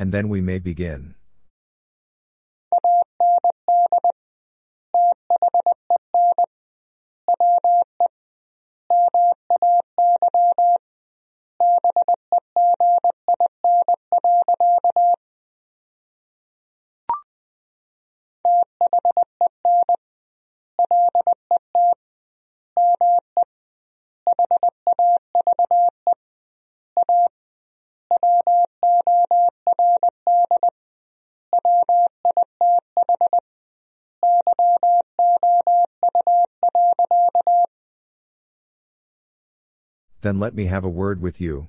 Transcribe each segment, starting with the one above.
And then we may begin. Then let me have a word with you.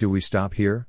Do we stop here?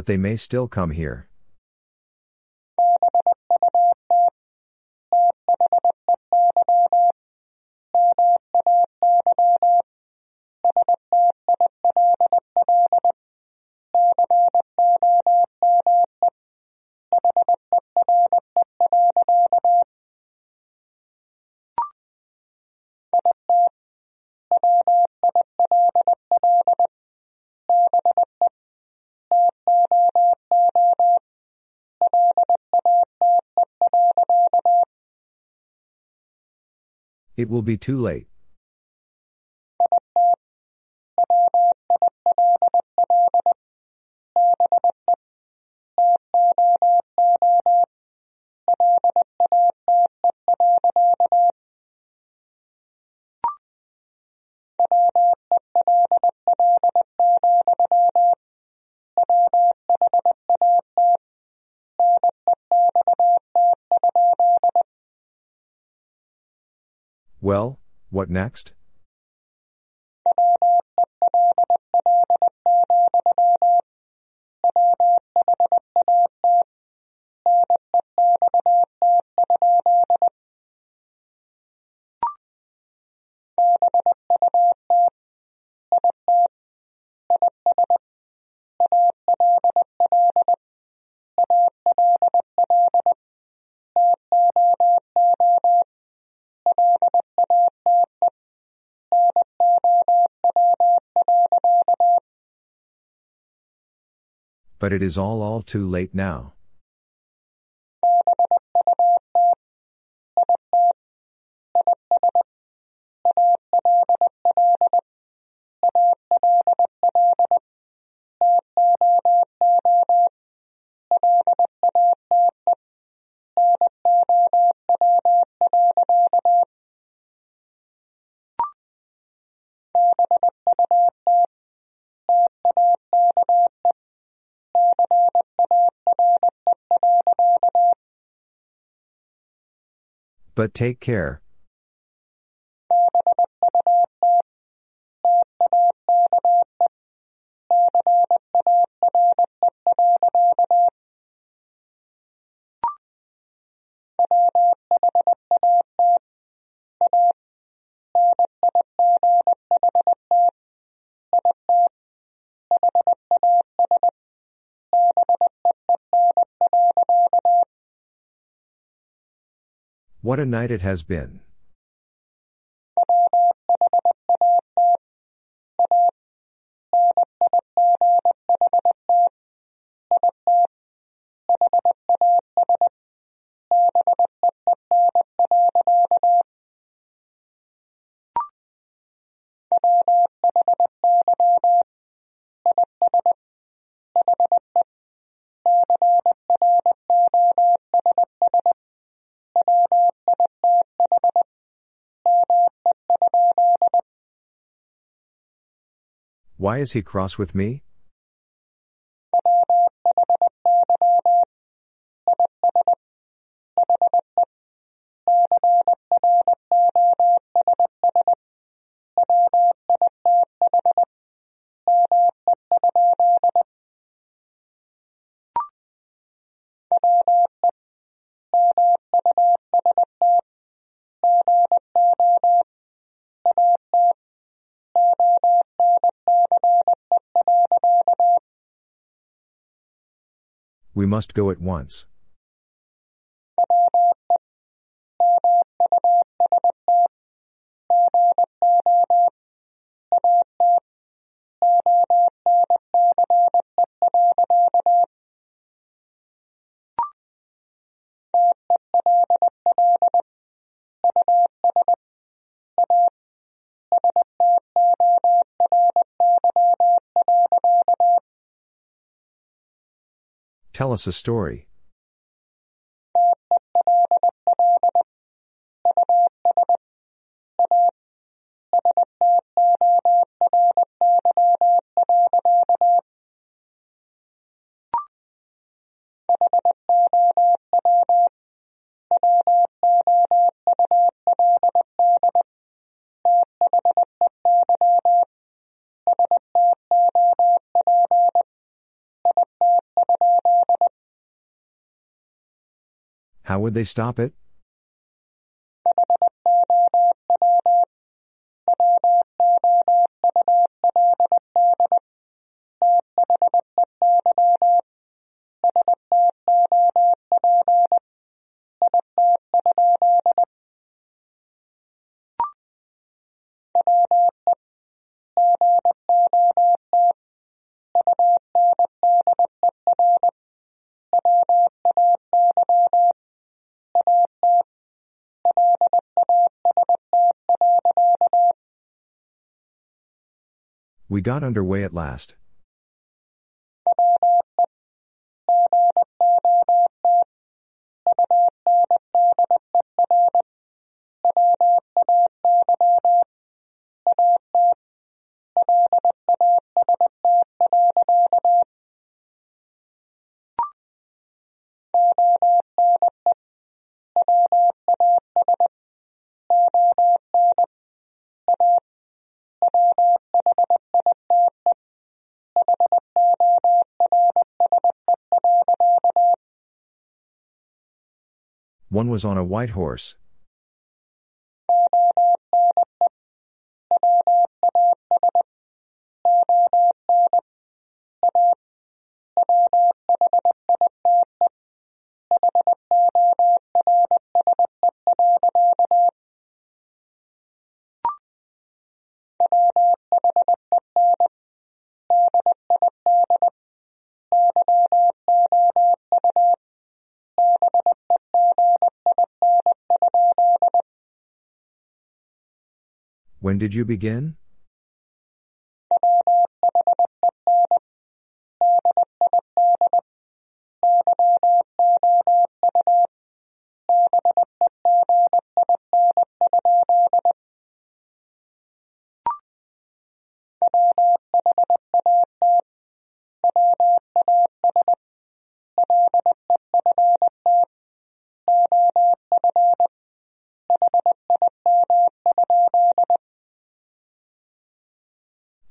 But they may still come here. It will be too late. Next? But it is all all too late now. But take care. What a night it has been. Why is he cross with me? We must go at once. Tell us a story. Would they stop it? We got underway at last. One was on a white horse. When did you begin?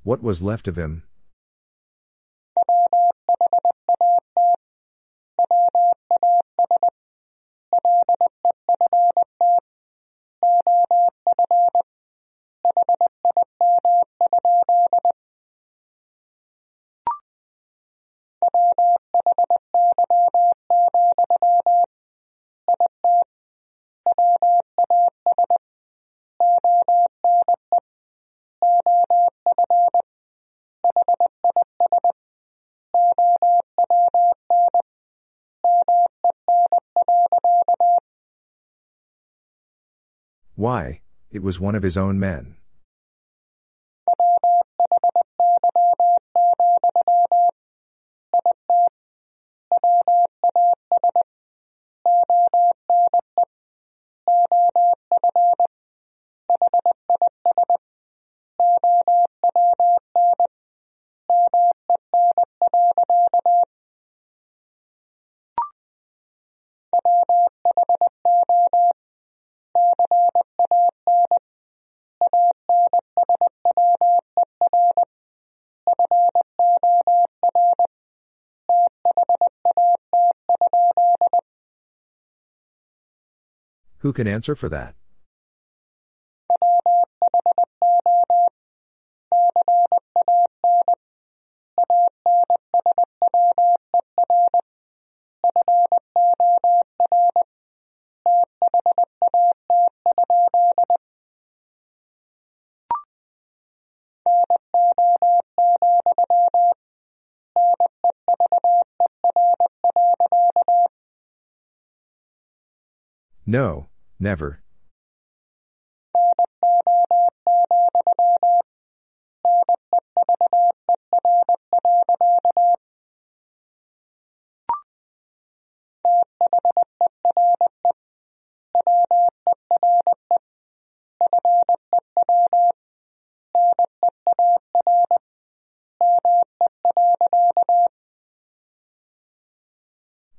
What was left of him? Why, it was one of his own men. Who can answer for that? No, never.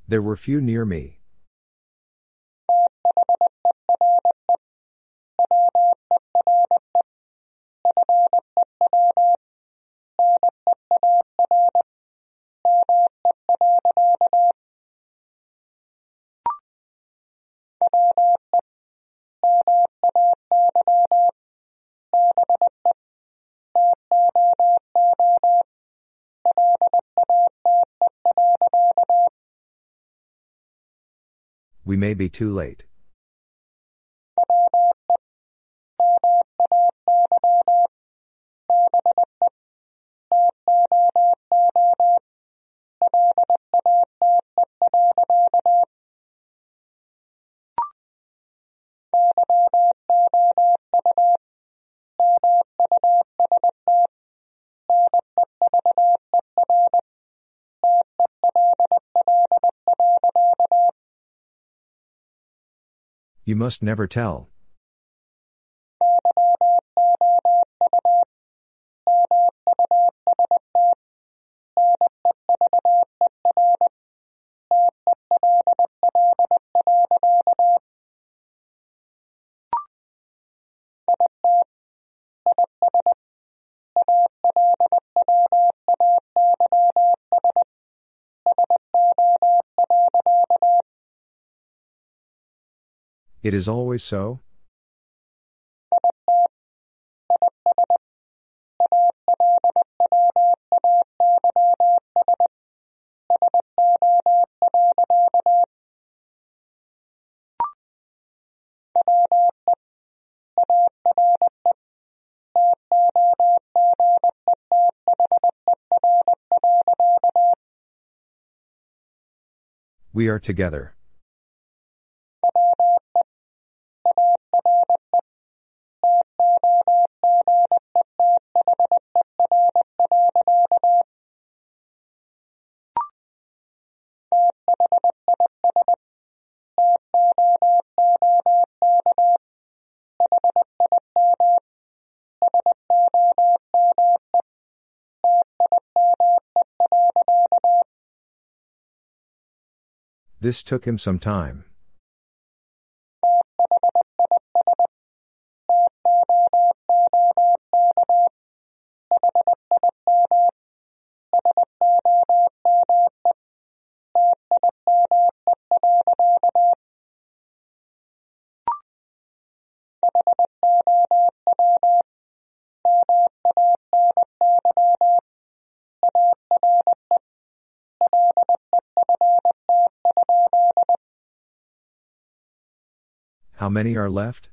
There were few near me. We may be too late. You must never tell. It is always so? We are together. This took him some time. Many are left?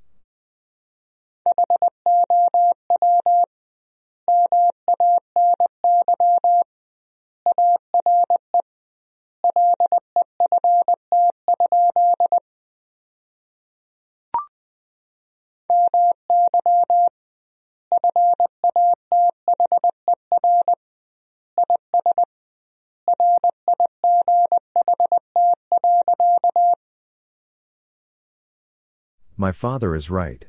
My father is right.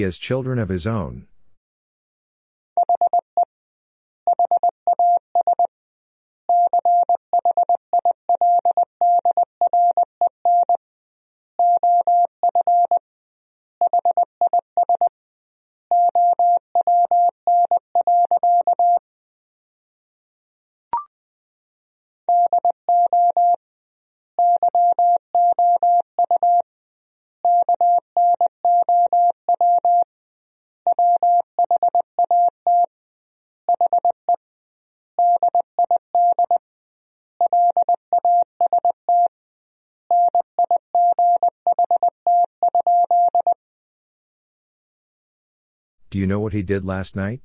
He has children of his own. Do you know what he did last night?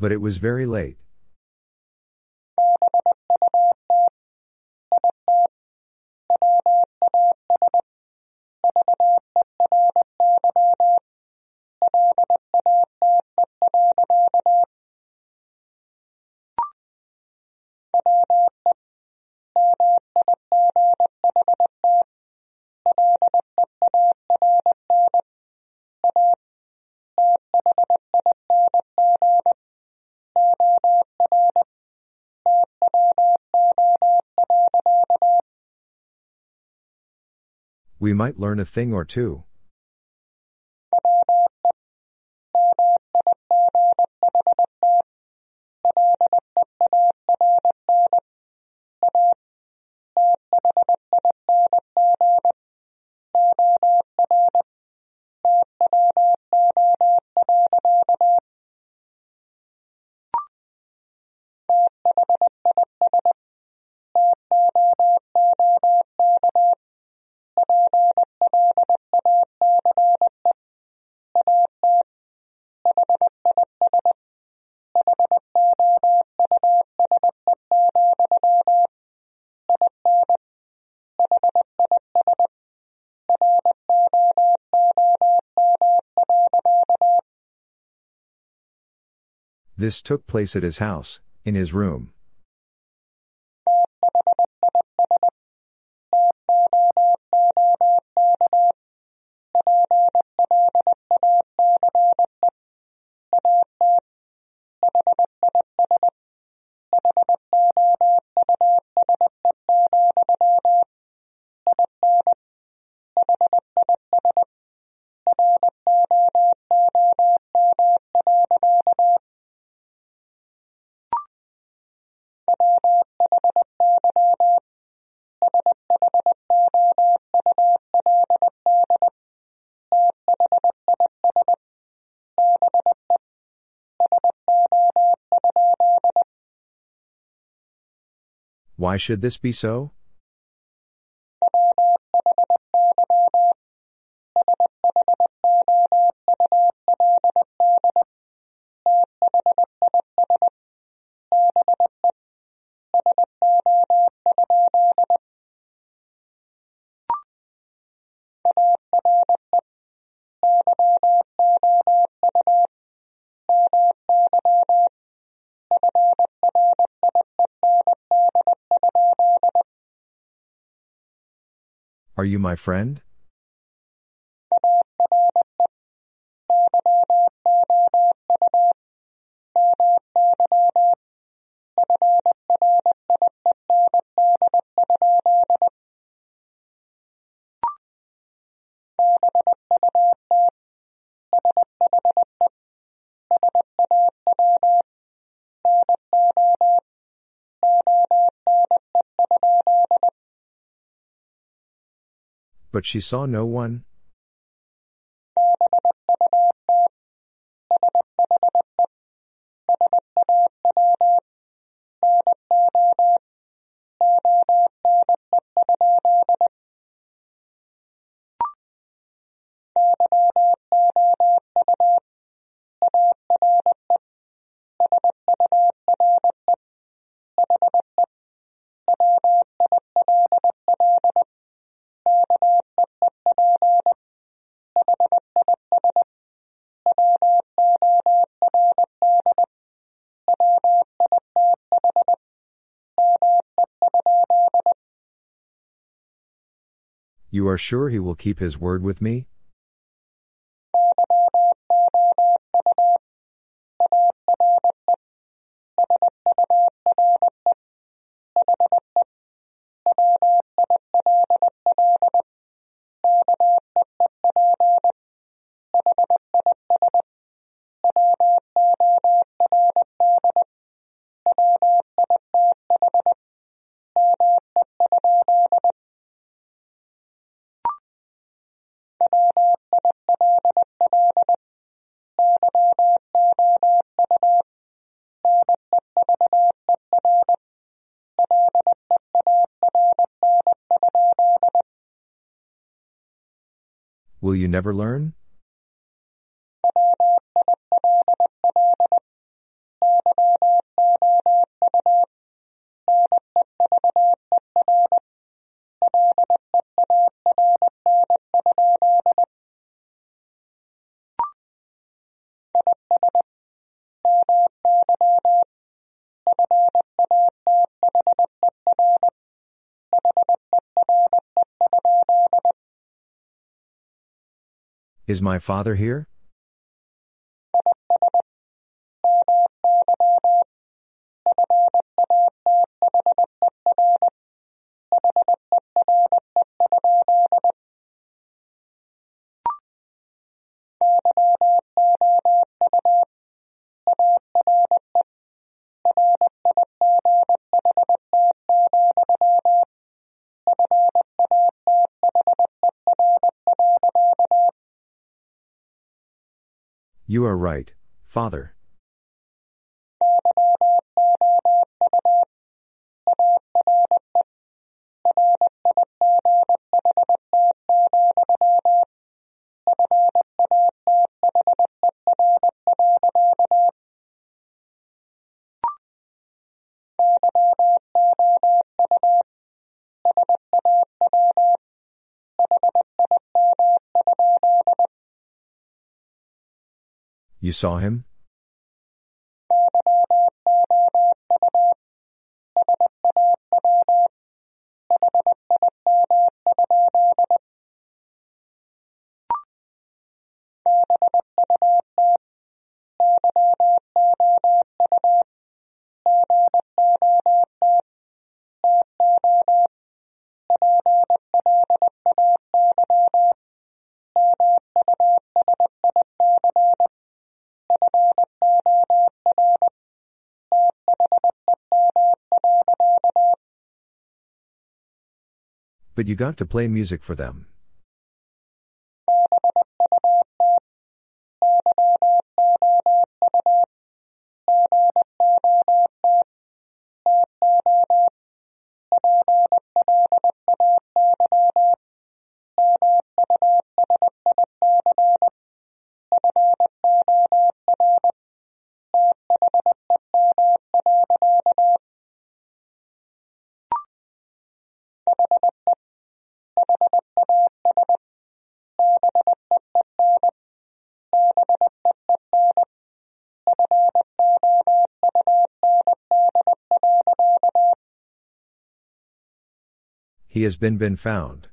But it was very late. We might learn a thing or two. This took place at his house, in his room. Why should this be so? Are you my friend? But she saw no one? You are sure he will keep his word with me? Will you never learn? Is my father here? You are right, father. You saw him? But you got to play music for them. He has been been found.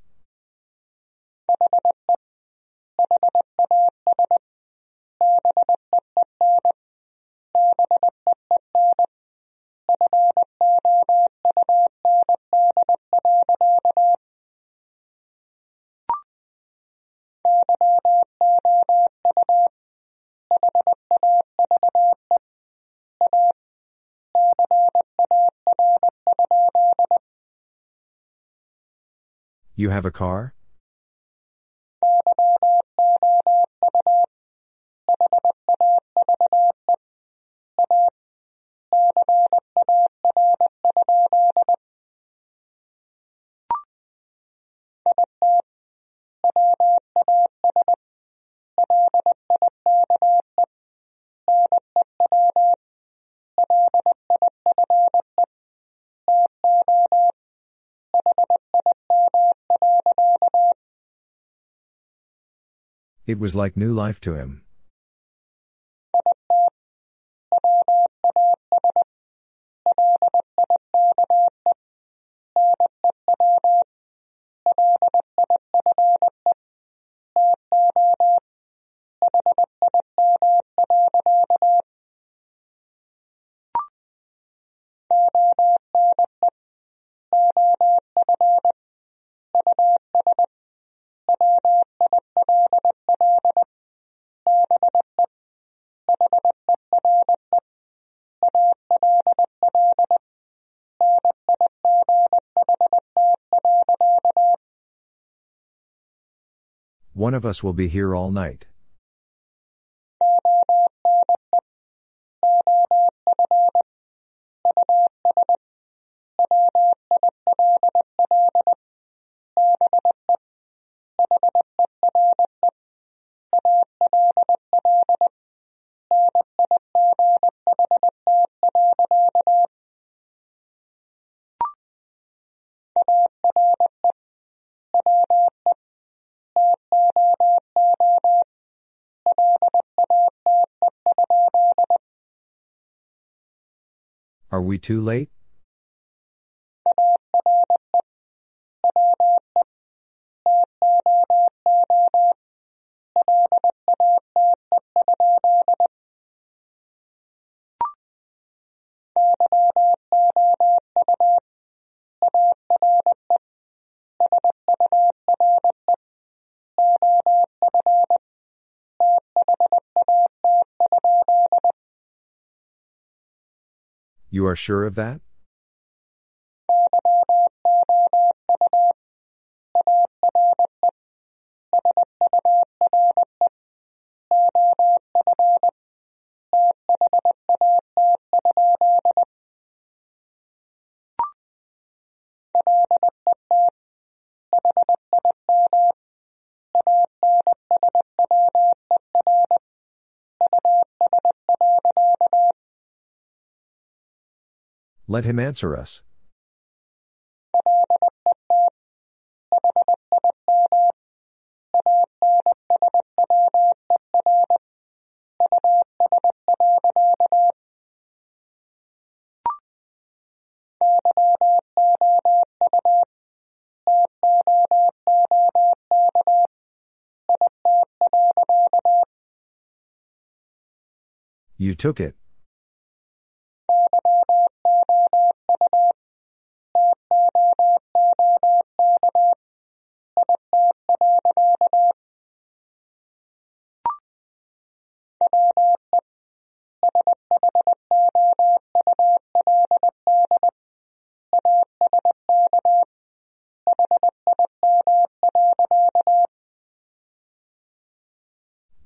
You have a car? It was like new life to him. One of us will be here all night. We too late? You are sure of that? Let him answer us. You took it.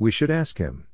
We should ask him.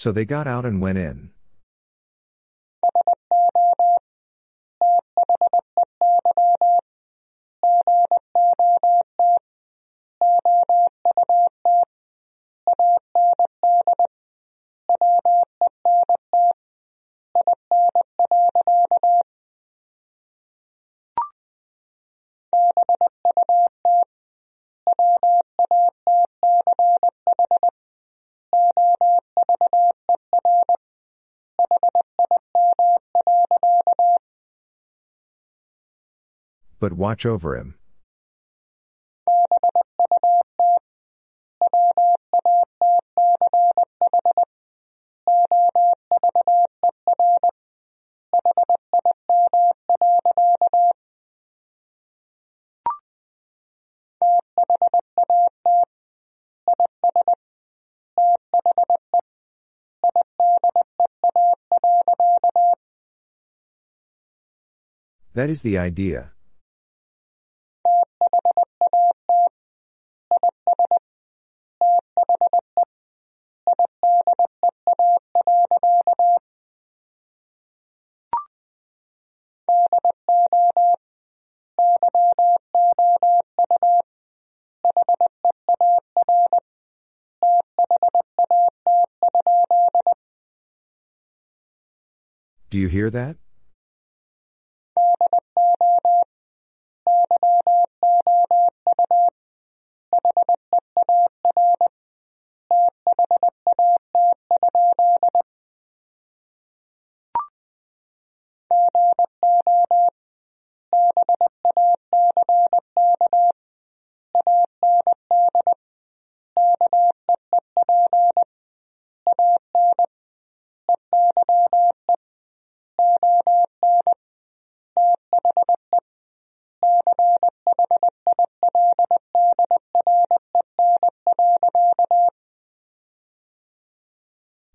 So they got out and went in. But watch over him. That is the idea. Do you hear that?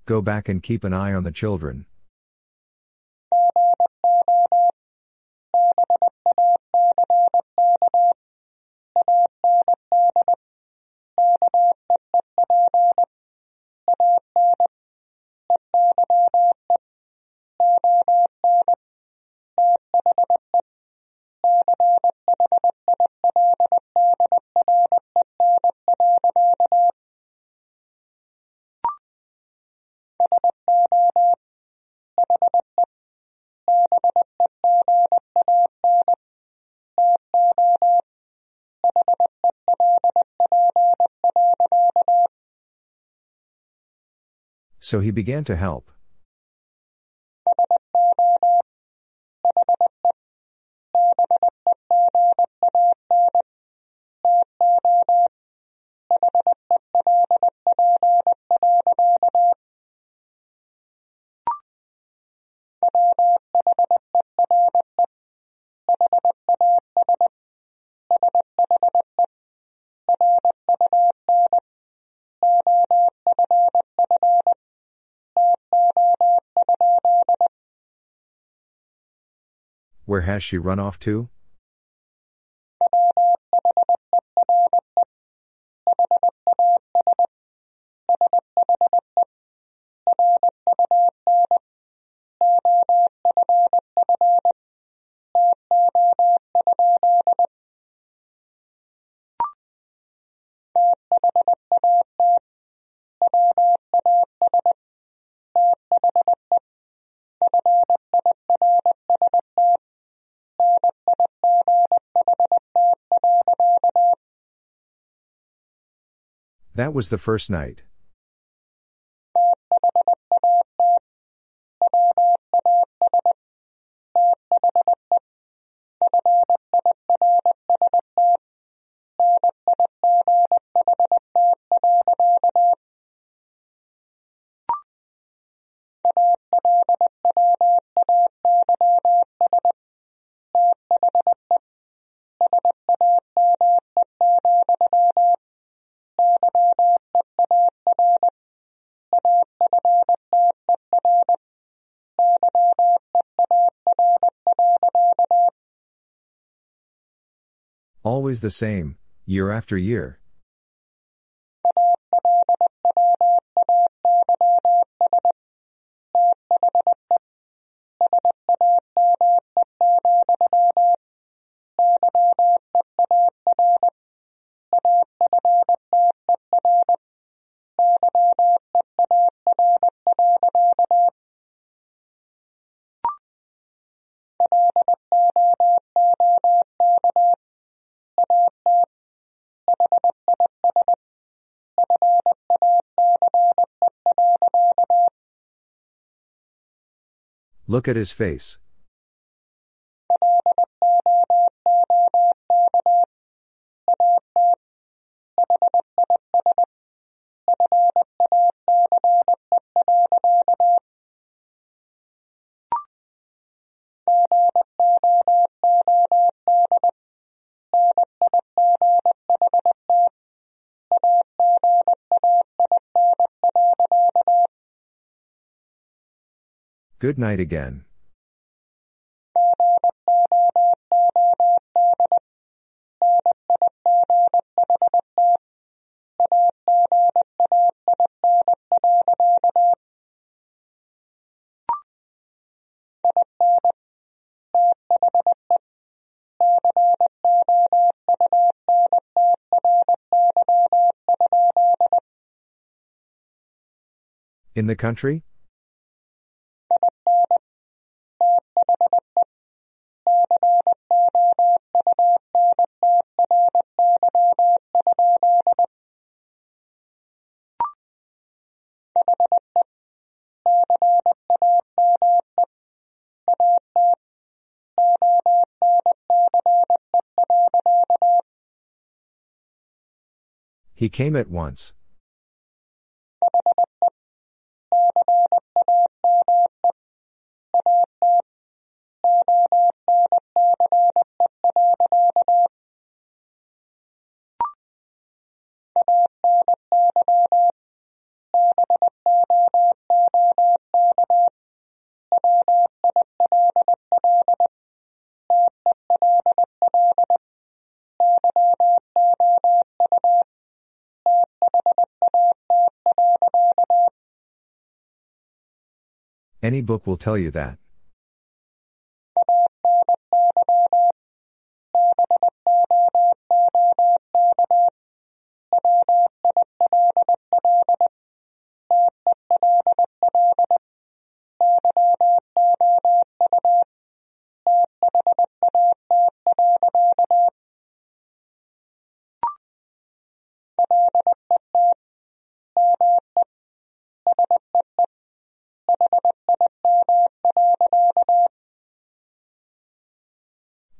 Go back and keep an eye on the children. So he began to help. Where has she run off to? That was the first night. Always the same, year after year. Look at his face. Good night again. In the country? He came at once. Any book will tell you that.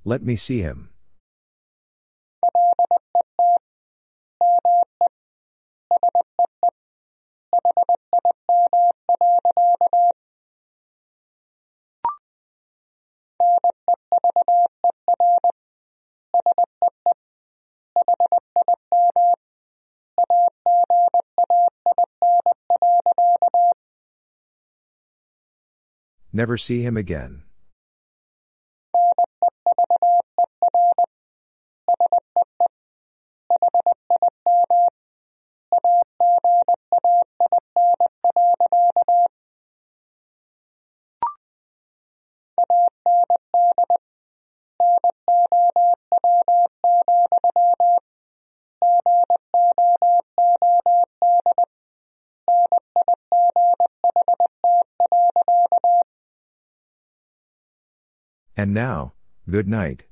Let me see him. Never see him again. Now, good night.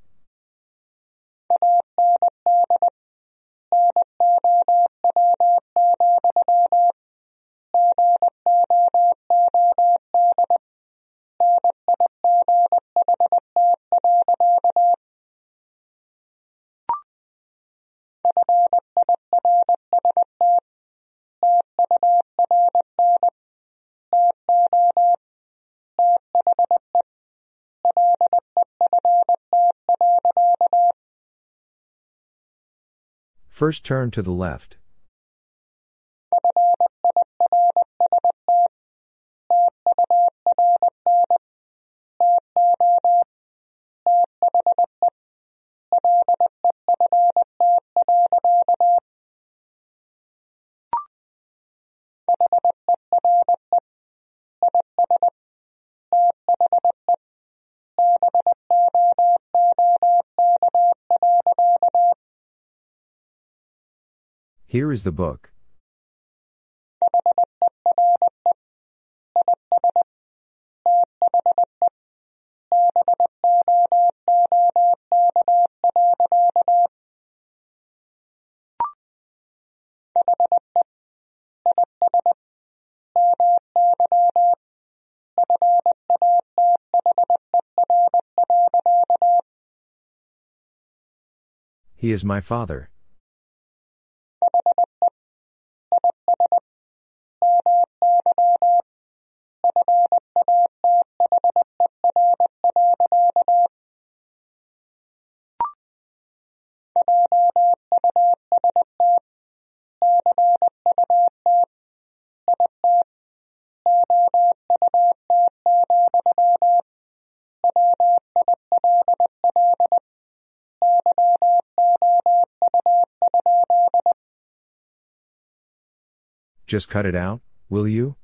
First turn to the left. Here is the book. He is my father. Just cut it out, will you?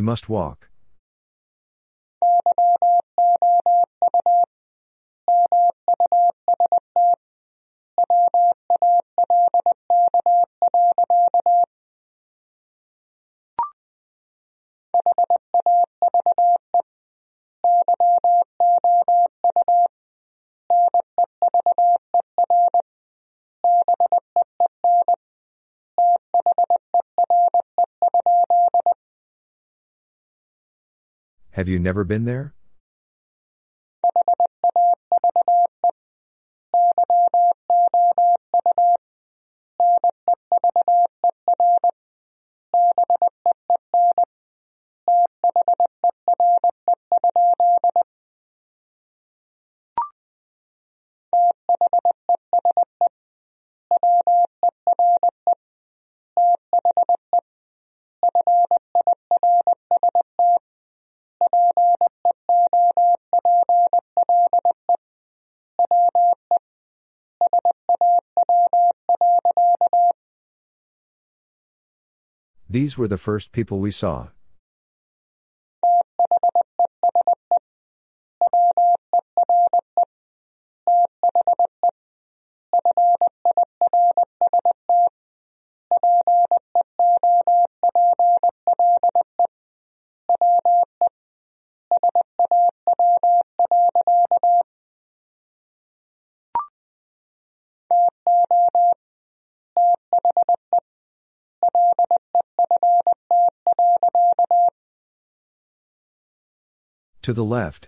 You must walk. Have you never been there? These were the first people we saw. To the left.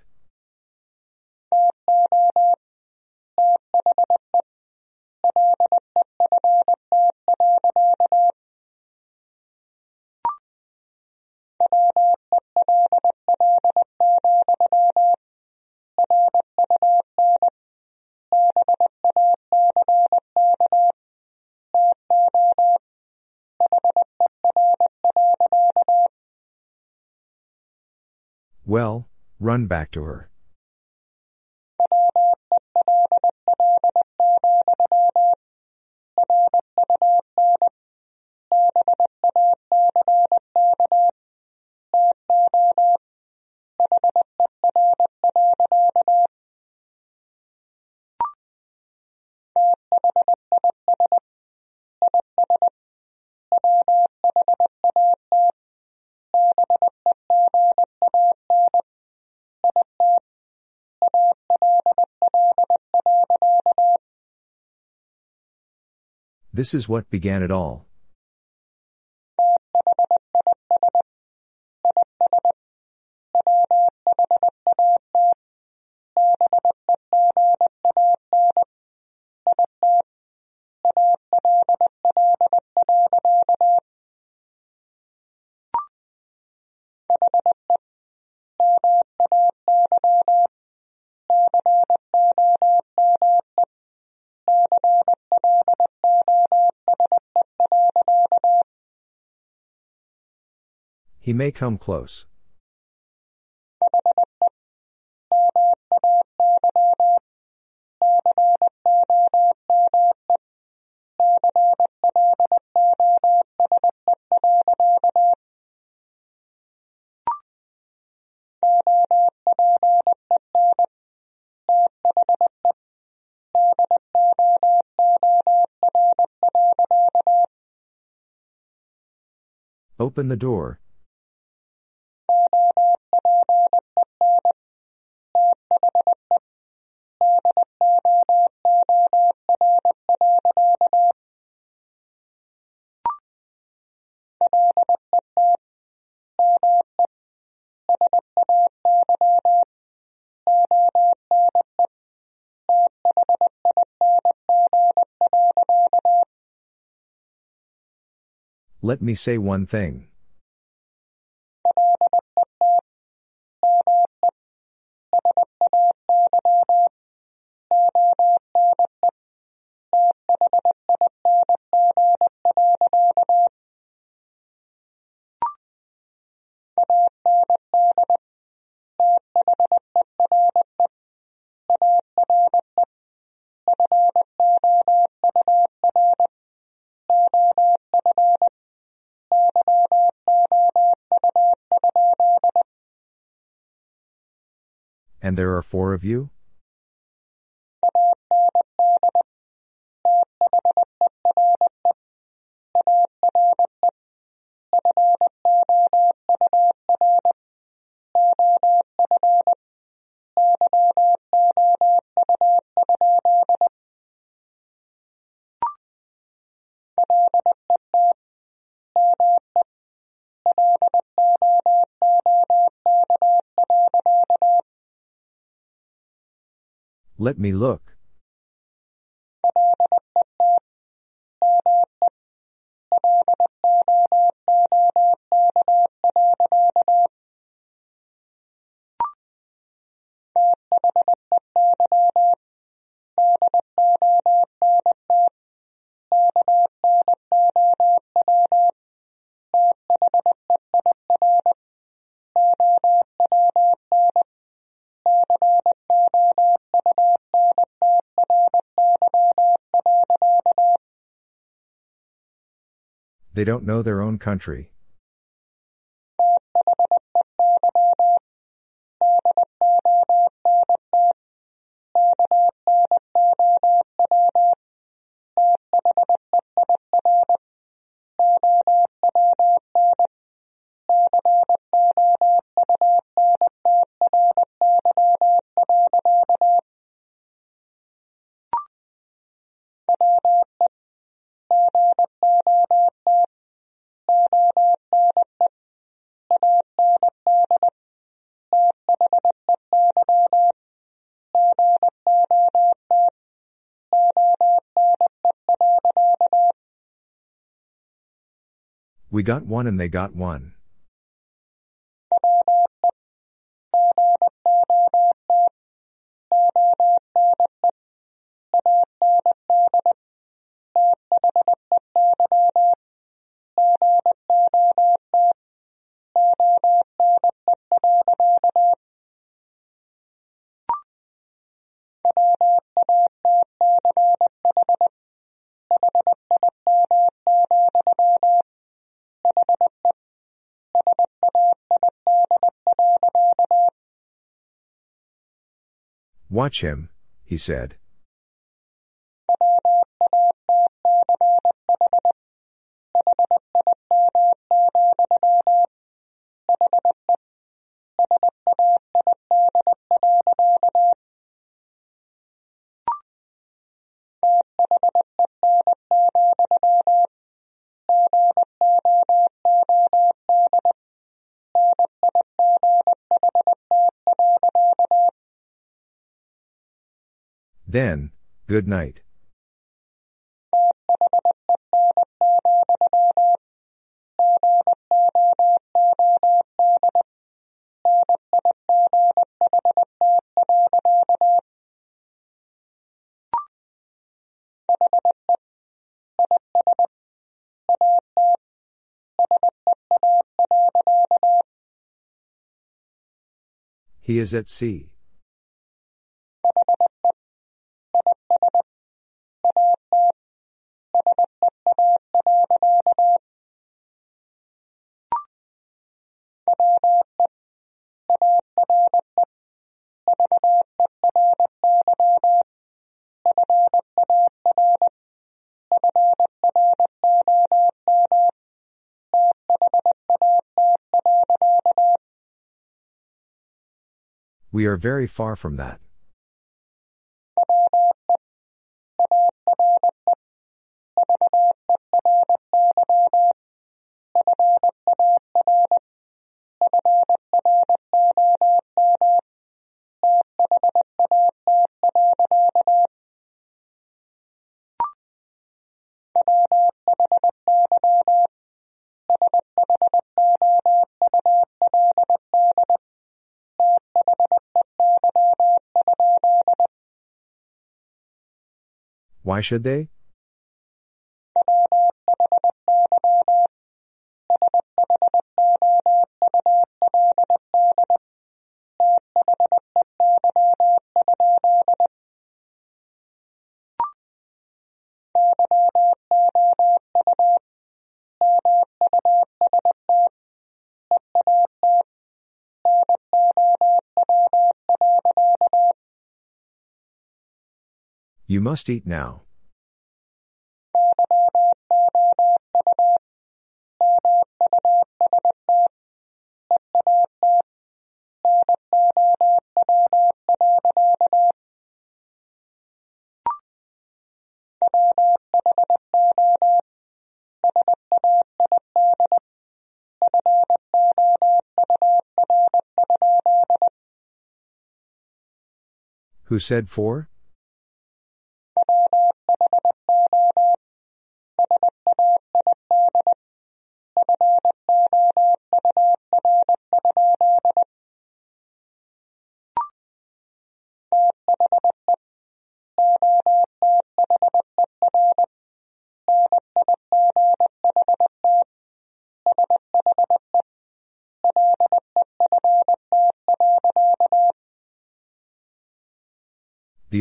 Well, run back to her. This is what began it all. He may come close. Open the door. Let me say one thing. And there are four of you? Let me look. They don't know their own country. We got one and they got one. Watch him, he said. Then, good night. He is at sea. We are very far from that. Why should they? You must eat now. Who said four?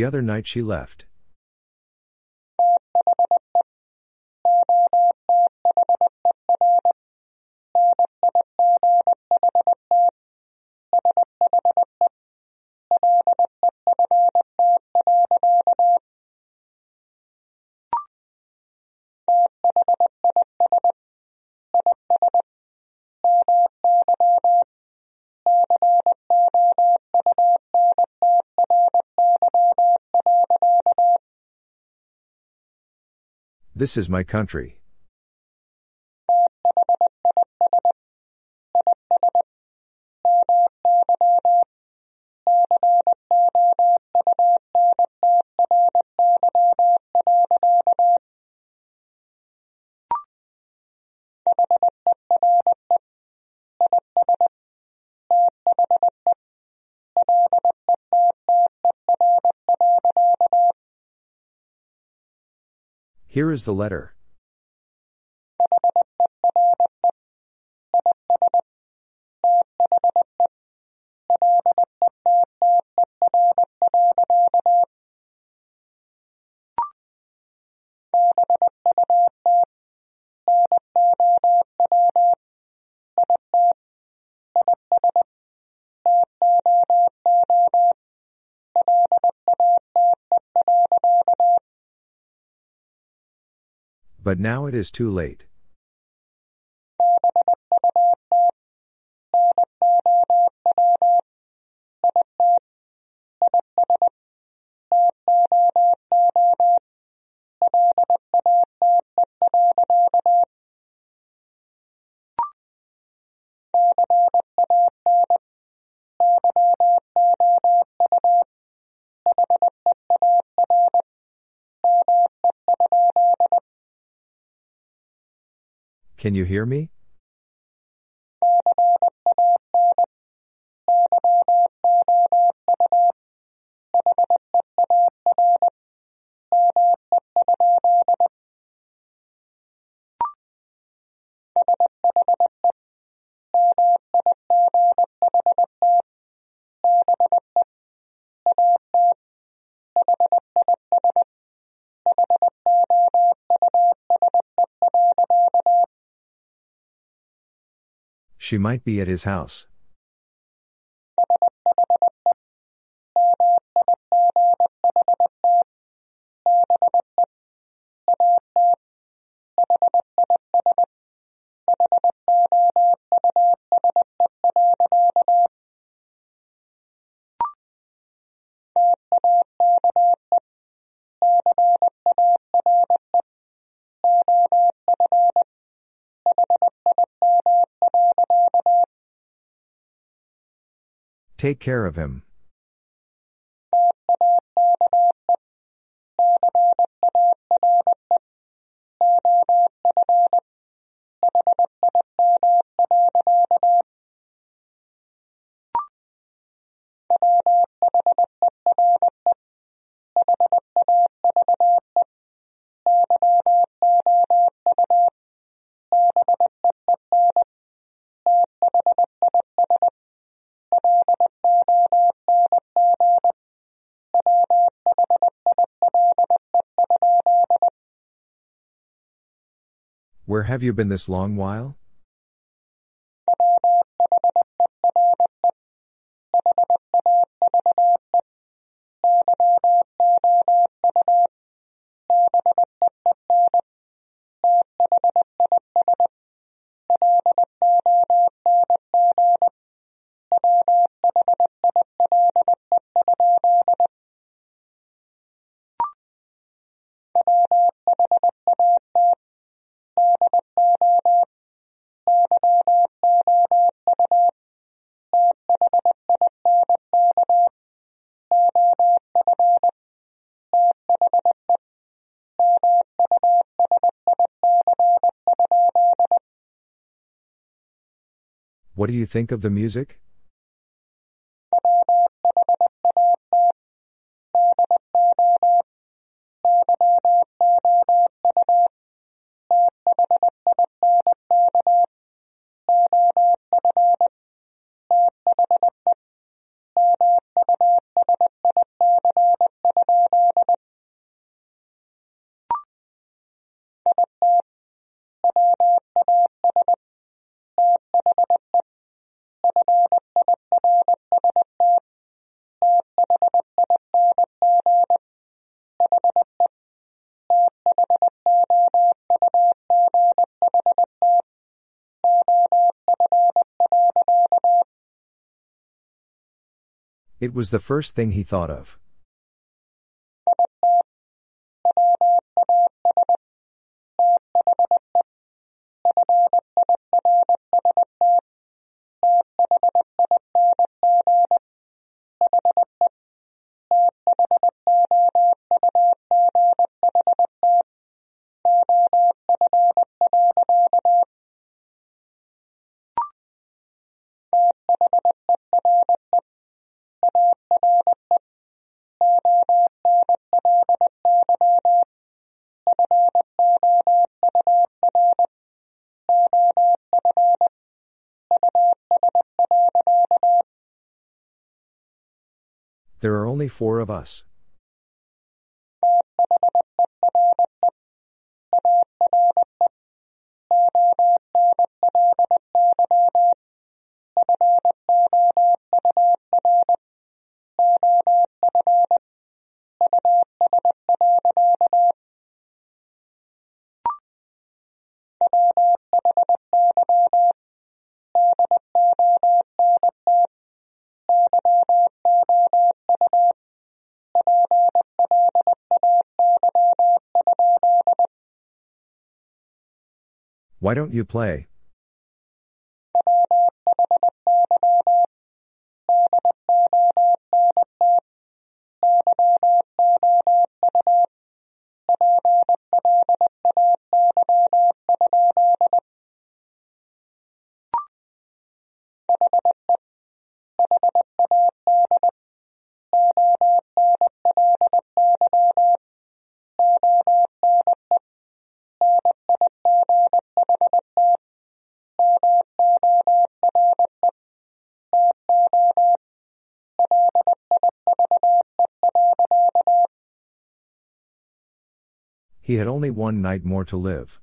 The other night she left. This is my country. Here is the letter. But now it is too late. Can you hear me? She might be at his house. Take care of him. Where have you been this long while? What do you think of the music? It was the first thing he thought of. Four of us. Why don't you play? He had only one night more to live.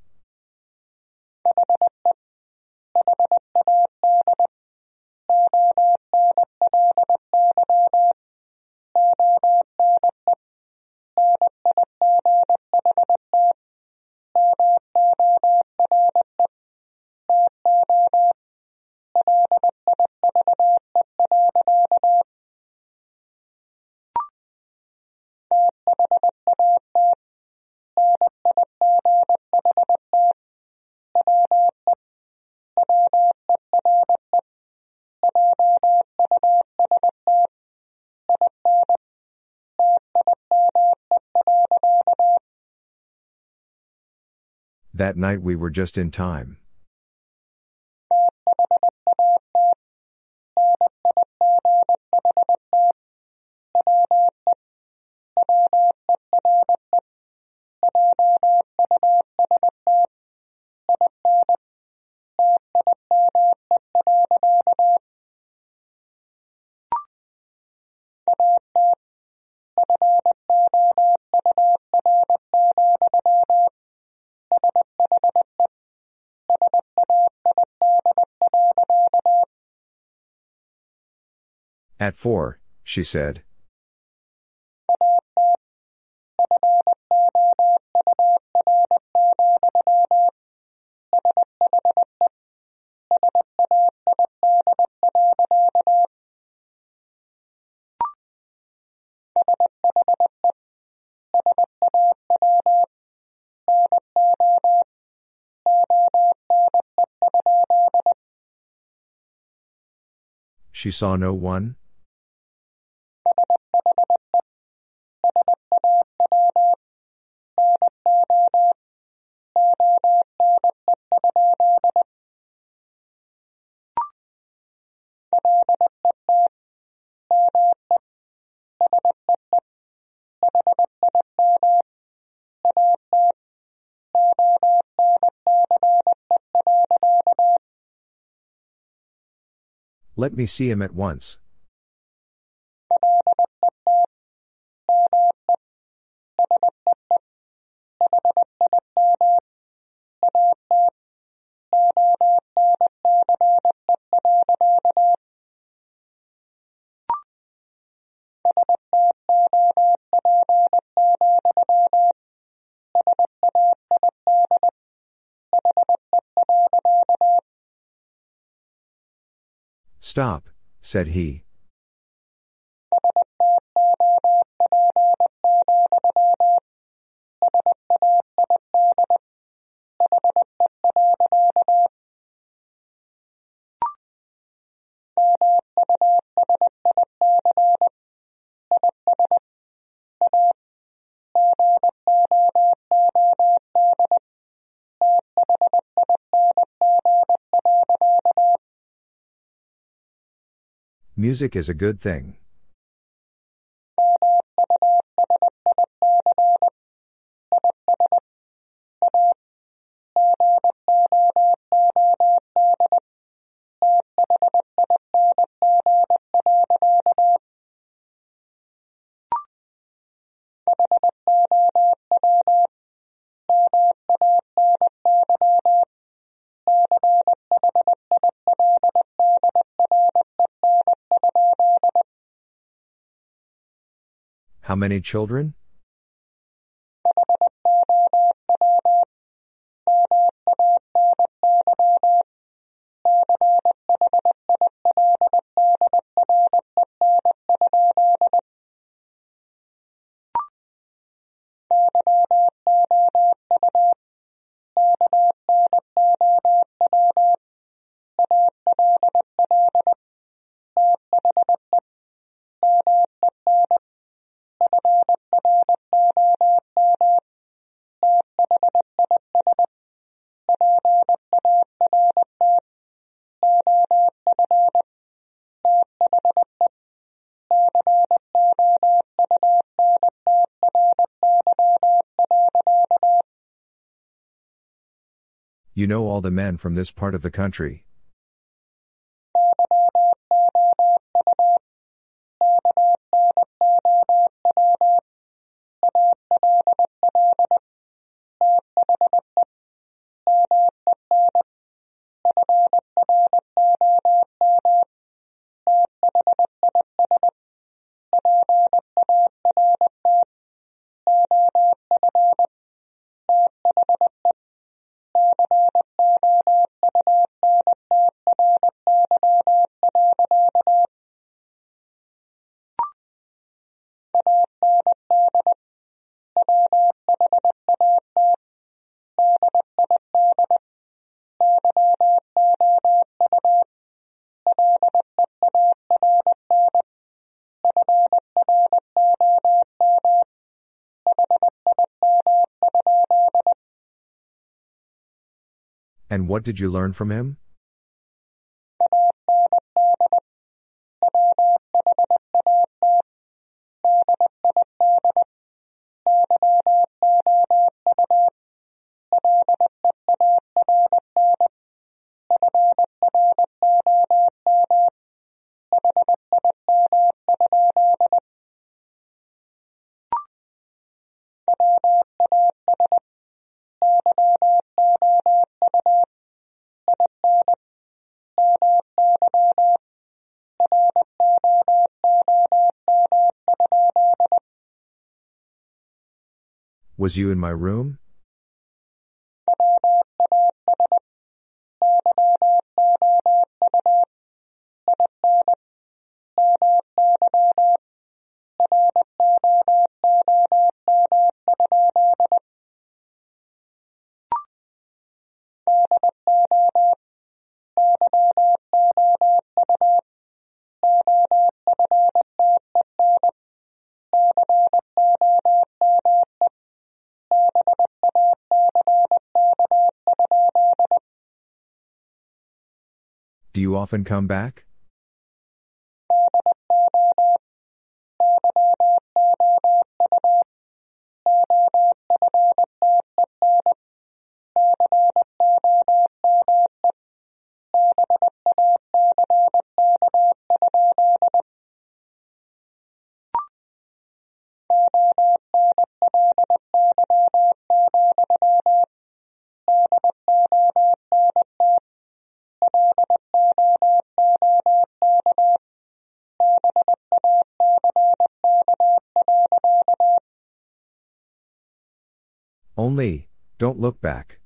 That night we were just in time. At four, she said. She saw no one? Let me see him at once. Stop, said he. Music is a good thing. Many children? You know all the men from this part of the country. What did you learn from him? Was you in my room? You often come back? Look back.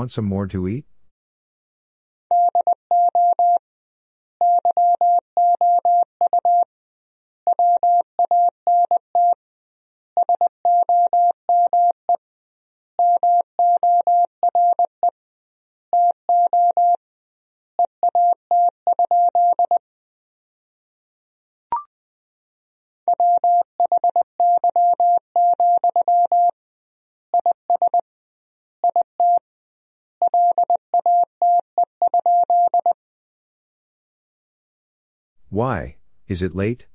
Want some more to eat? Why, is it late?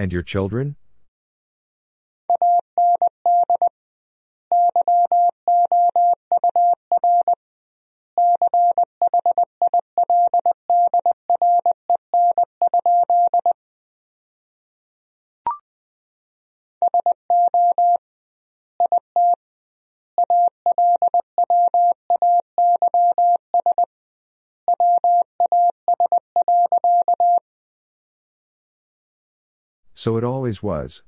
And your children? So it always was.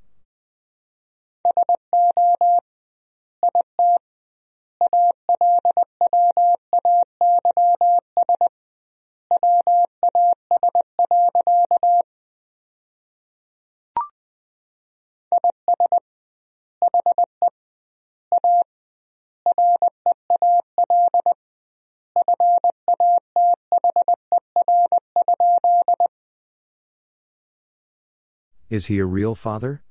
Is he a real father?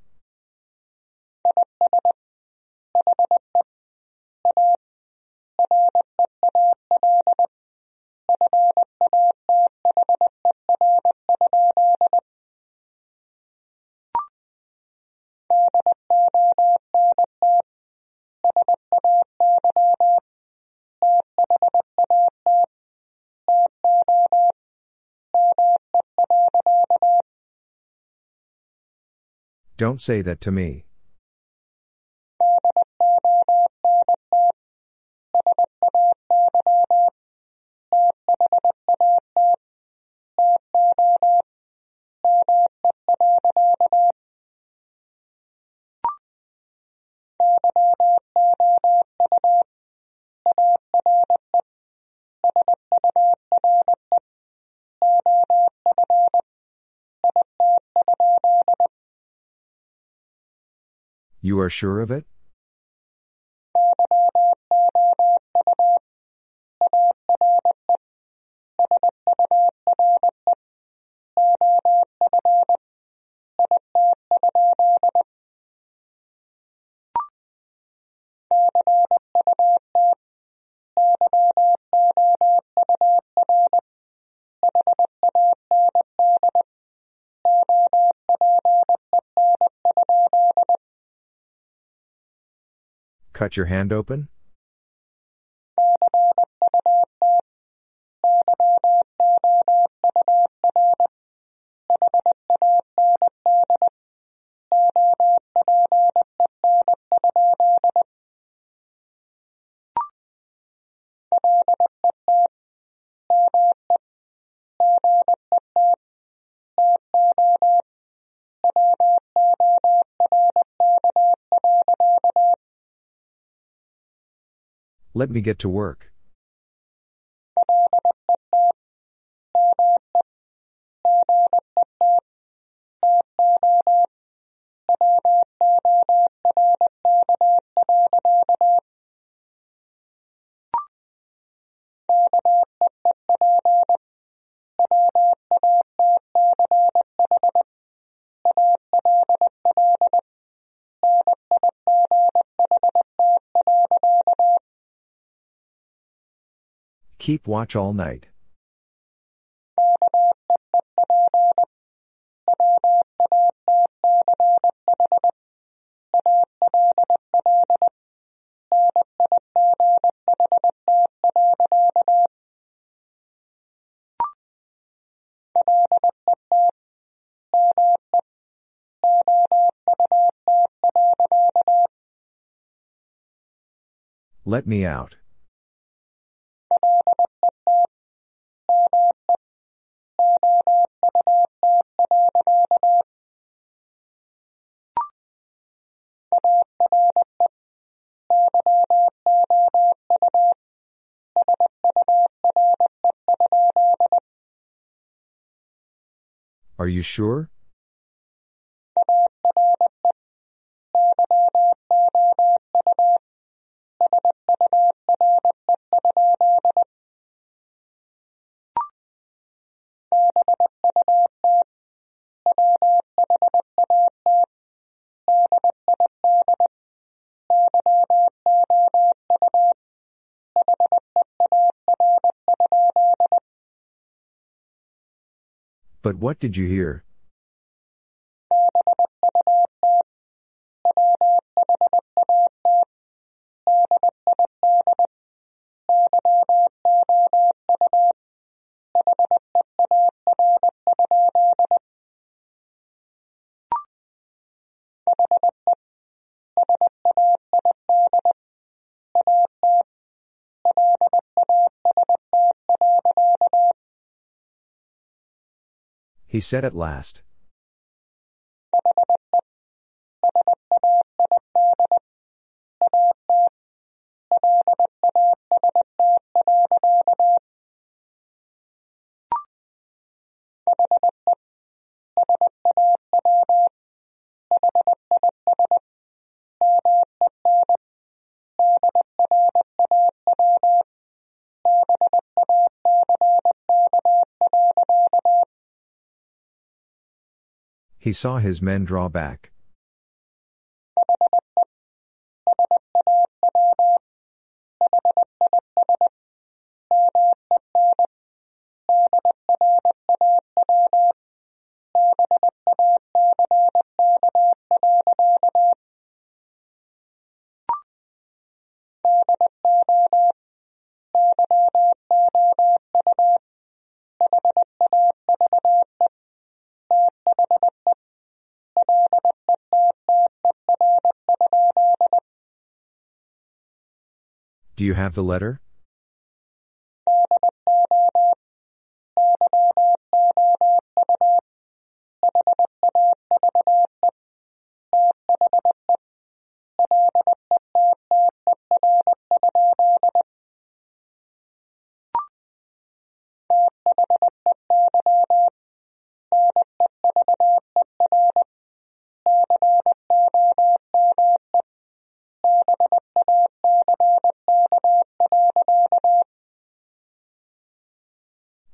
Don't say that to me. You are sure of it? Cut your hand open? Let me get to work. Keep watch all night. Let me out. Are you sure? But what did you hear? He said at last. He saw his men draw back. Do you have the letter?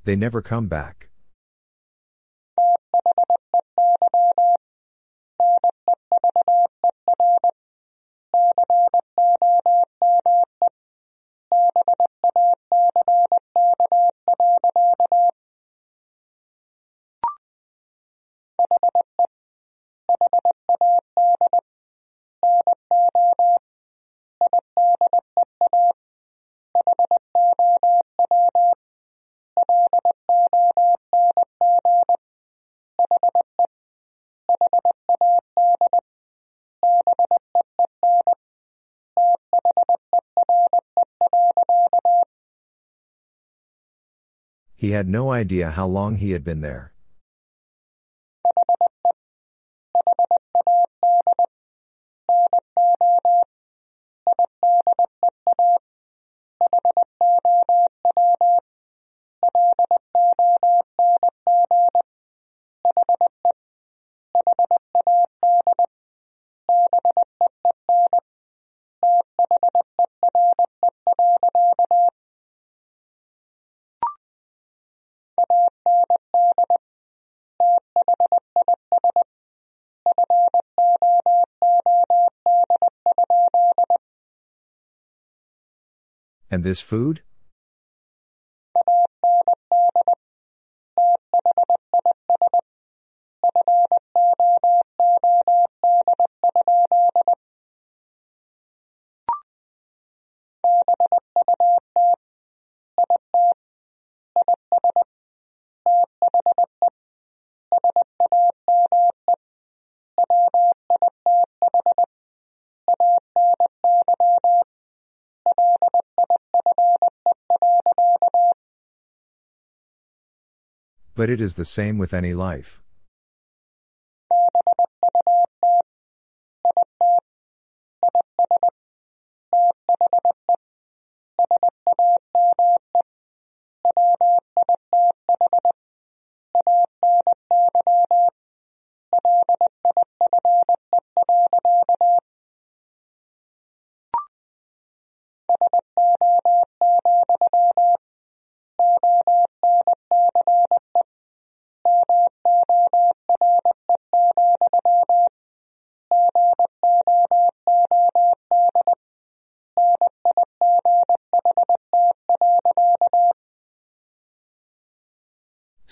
They never come back. He had no idea how long he had been there. And this food? But it is the same with any life.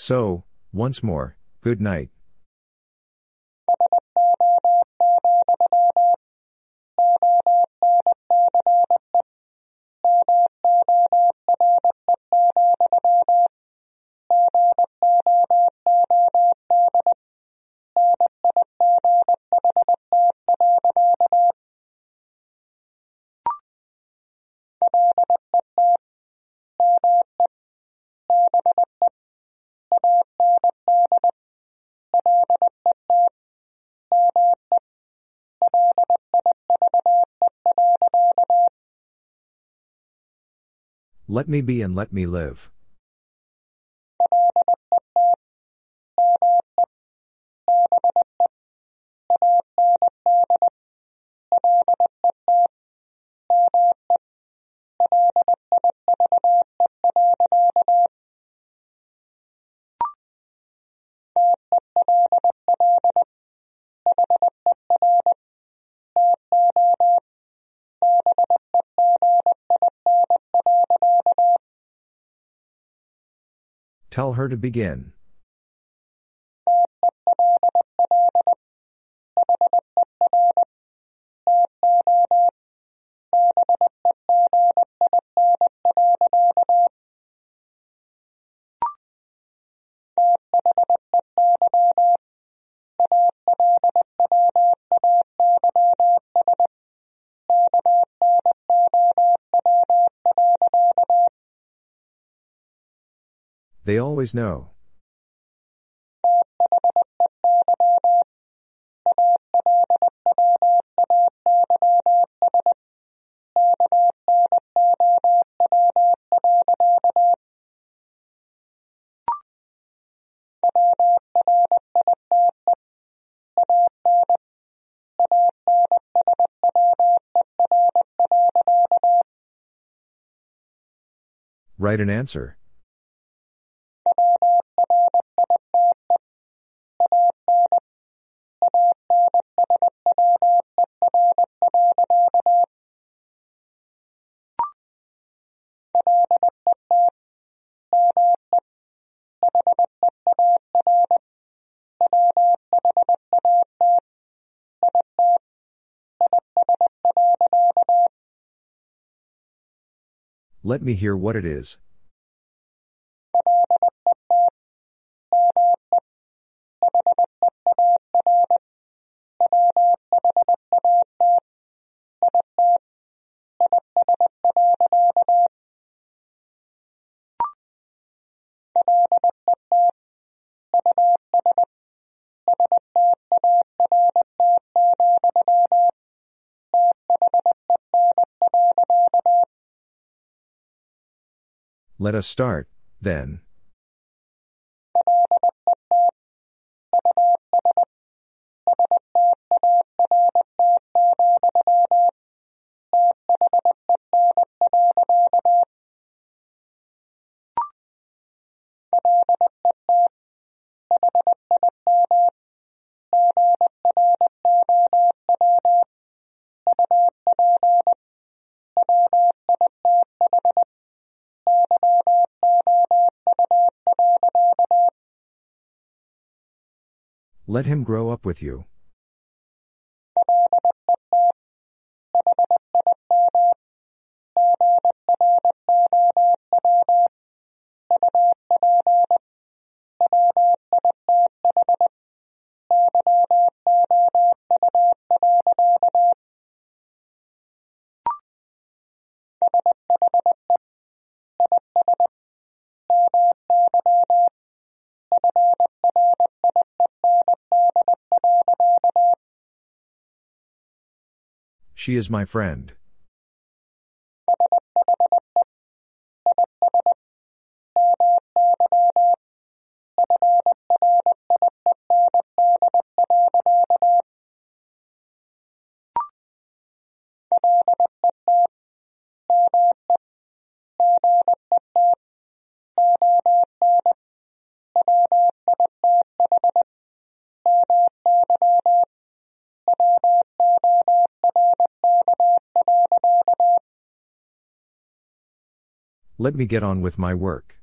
So, Once more, good night. Let me be and let me live. Tell her to begin. They always know. Write an answer. Let me hear what it is. Let us start, then. Let him grow up with you. She is my friend. Let me get on with my work.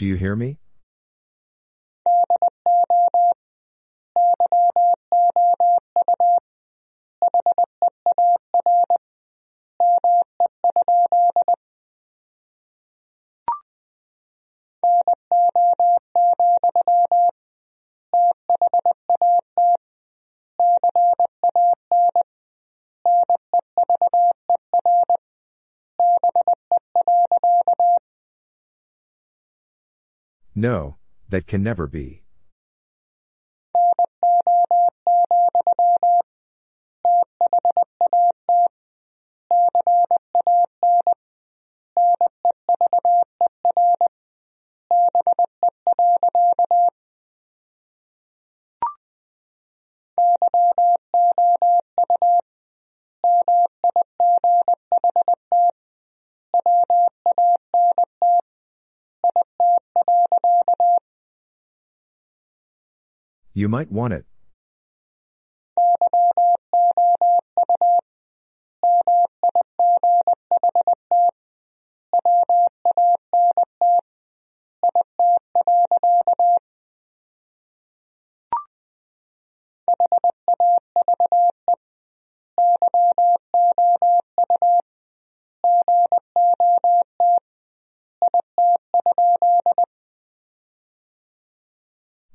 Do you hear me? No, that can never be. You might want it.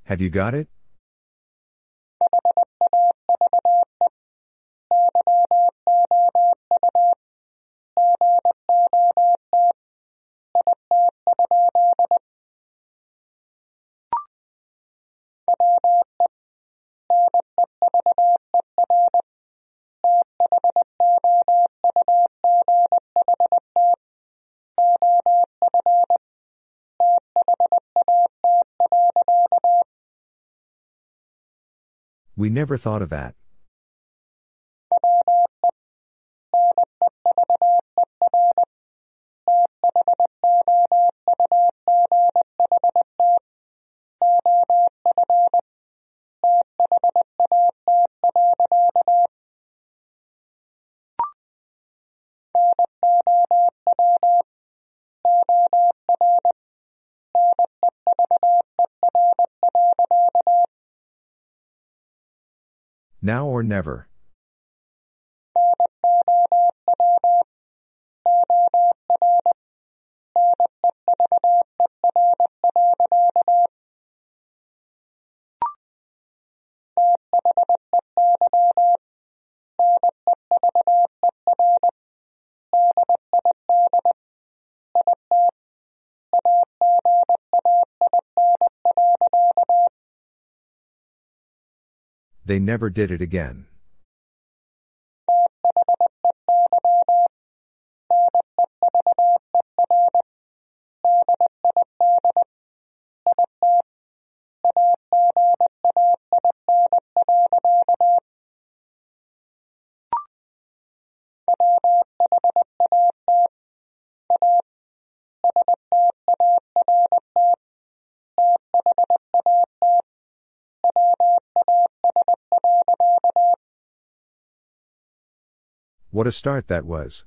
Have you got it? We never thought of that. Now or never. They never did it again. What a start that was.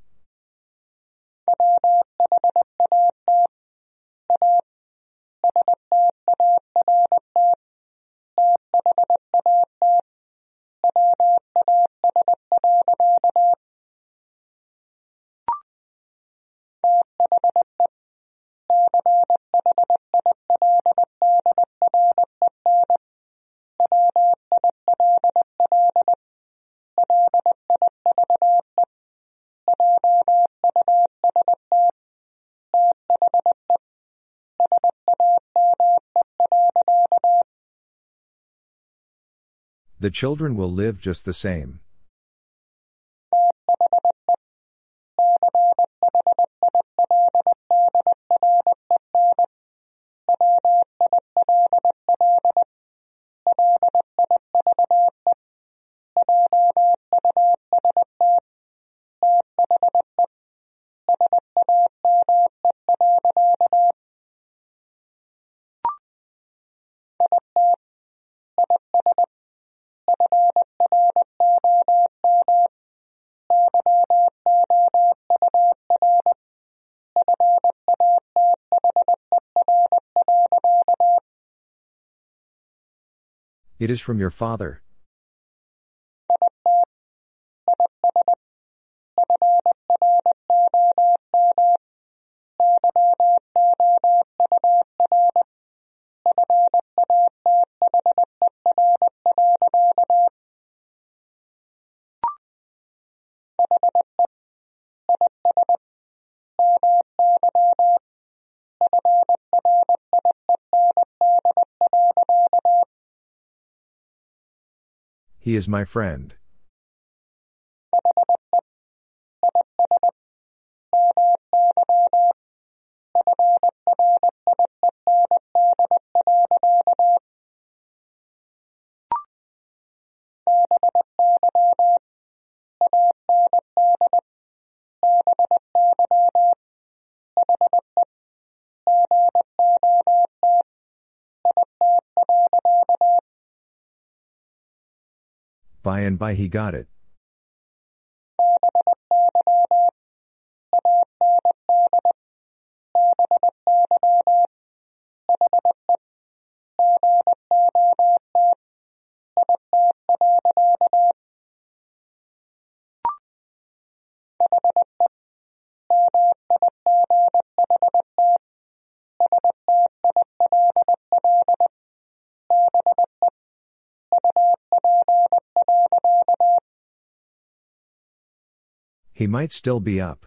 The children will live just the same. It is from your father. He is my friend. By and by he got it. He might still be up.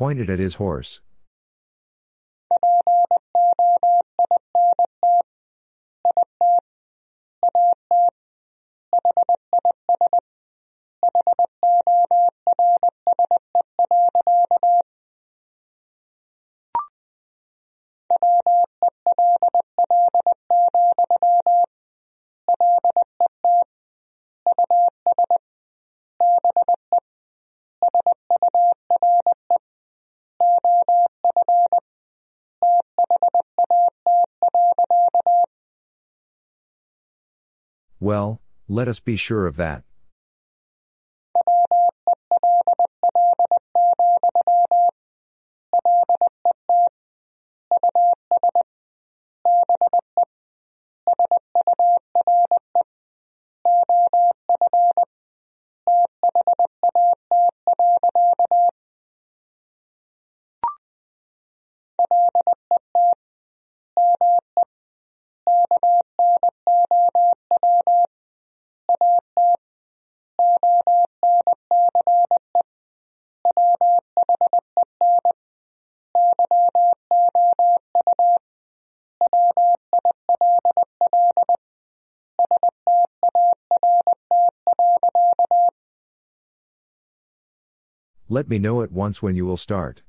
Pointed at his horse. Let us be sure of that. Let me know at once when you will start.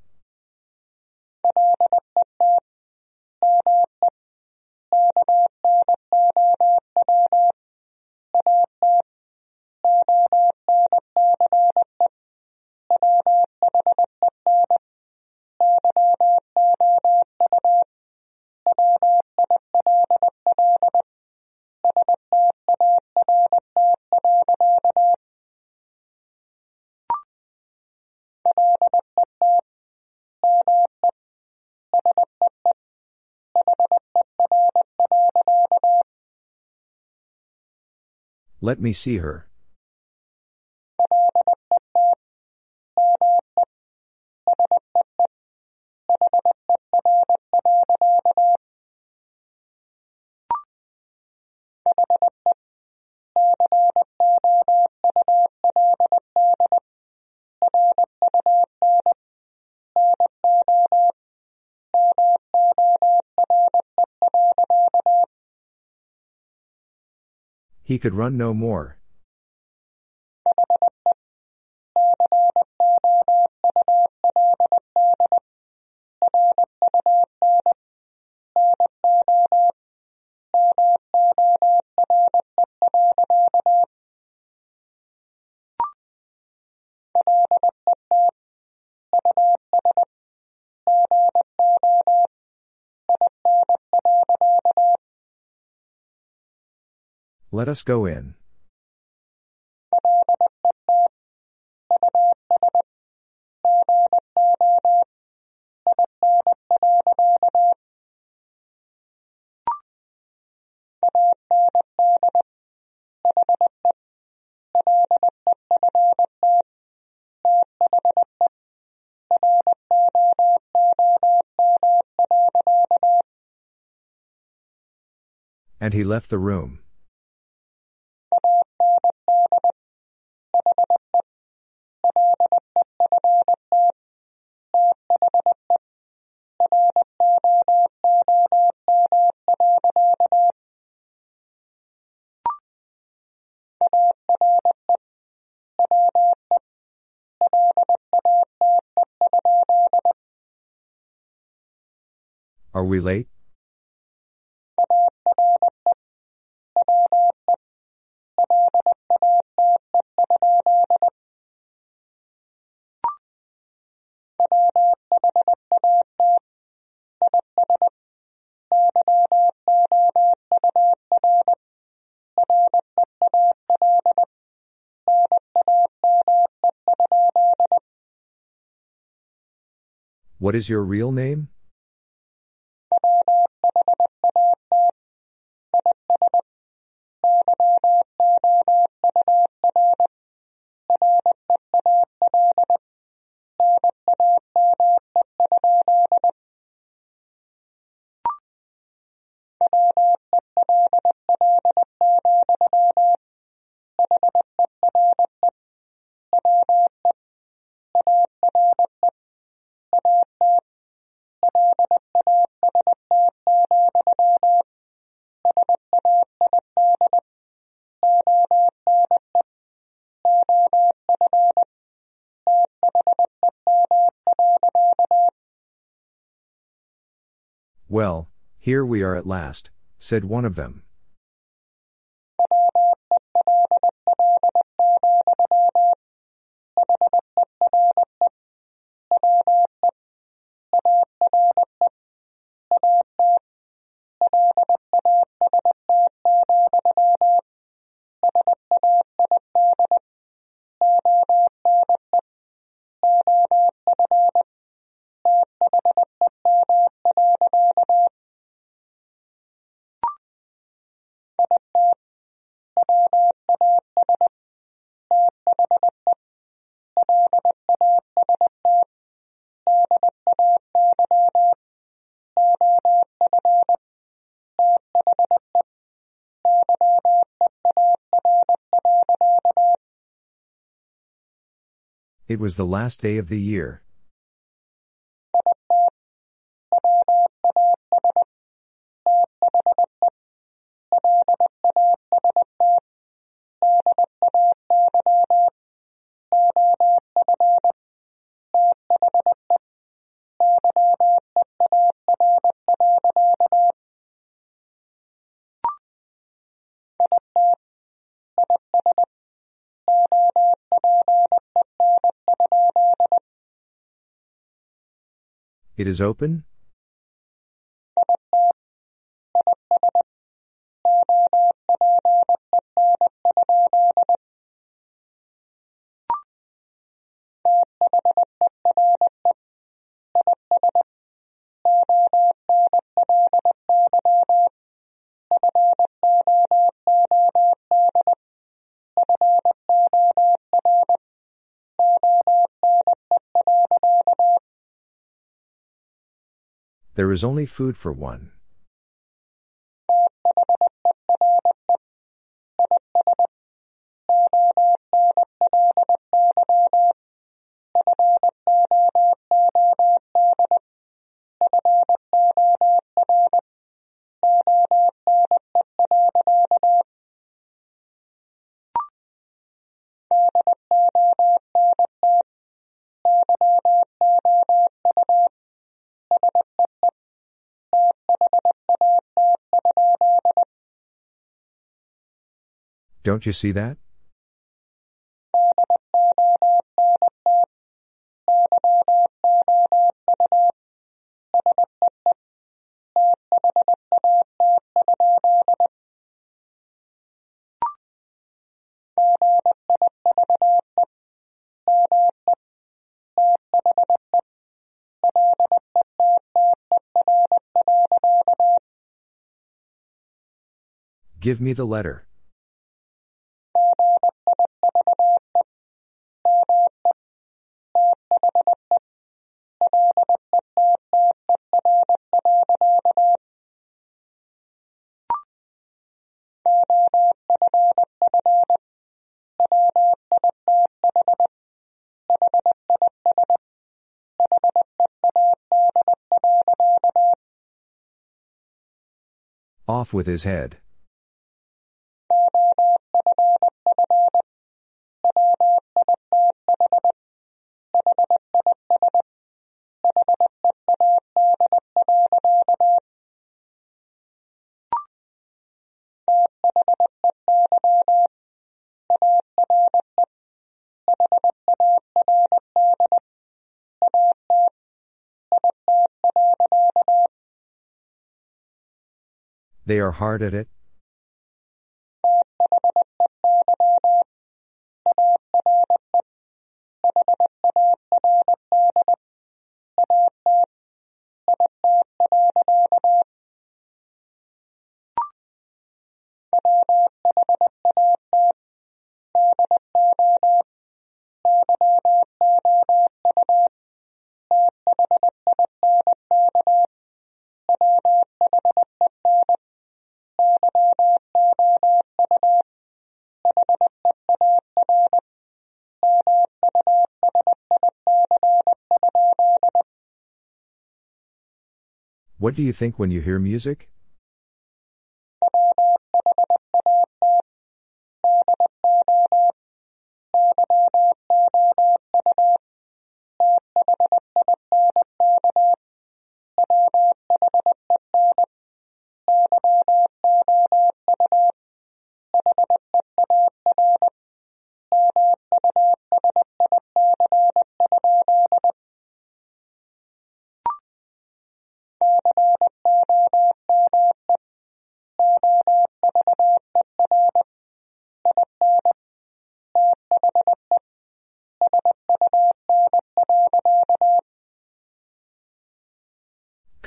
Let me see her. He could run no more. Let us go in. And he left the room. We late? What is your real name? Here we are at last, said one of them. It was the last day of the year. It is open? There is only food for one. Don't you see that? Give me the letter. Off with his head. They are hard at it? What do you think when you hear music?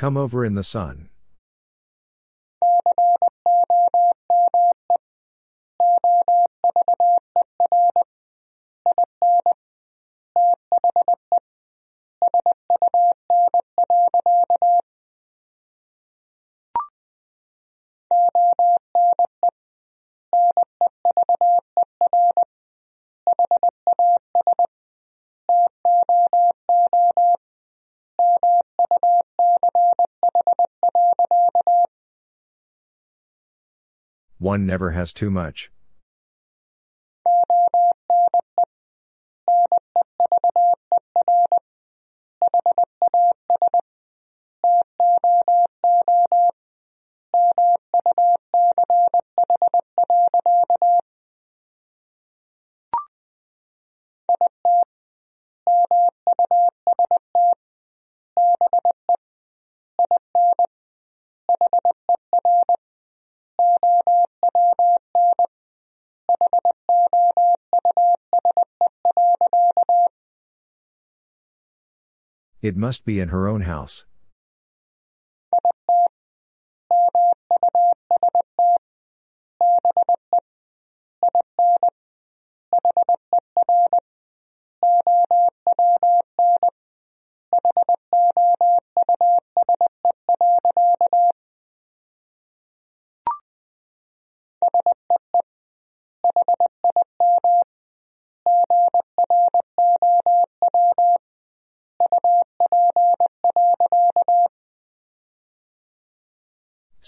Come over in the sun. One never has too much. It must be in her own house.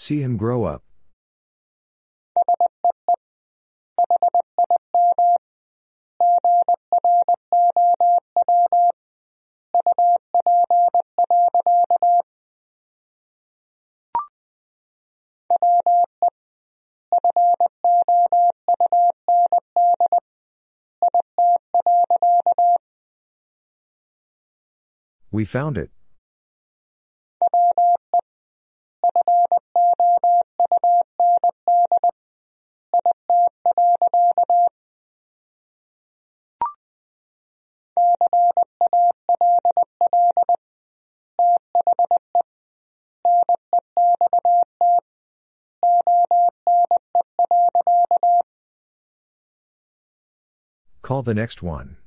See him grow up. We found it. Call the next one.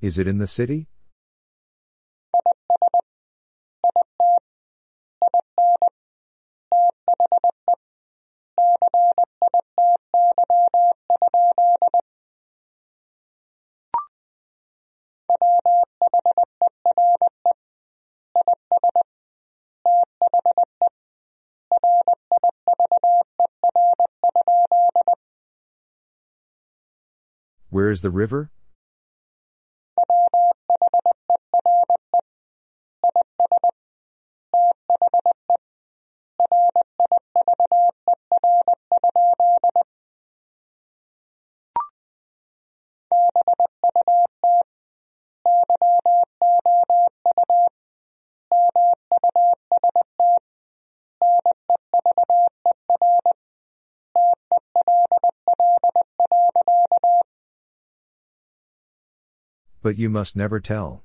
Is it in the city? Where is the river? But you must never tell.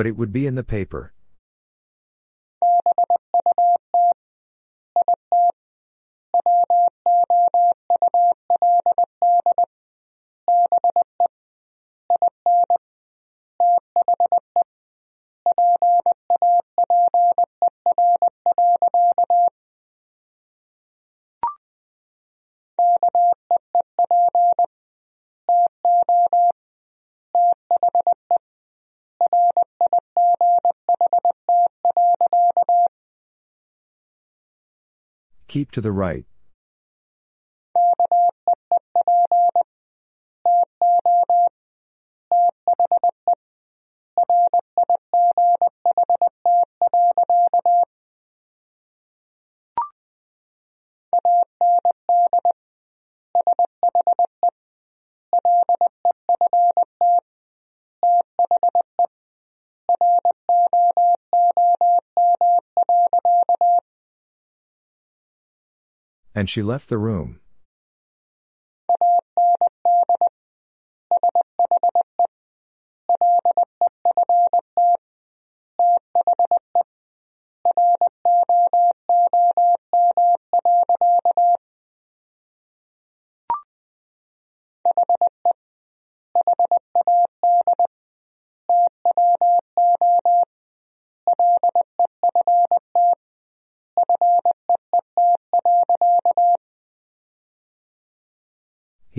But it would be in the paper. Keep to the right. And she left the room.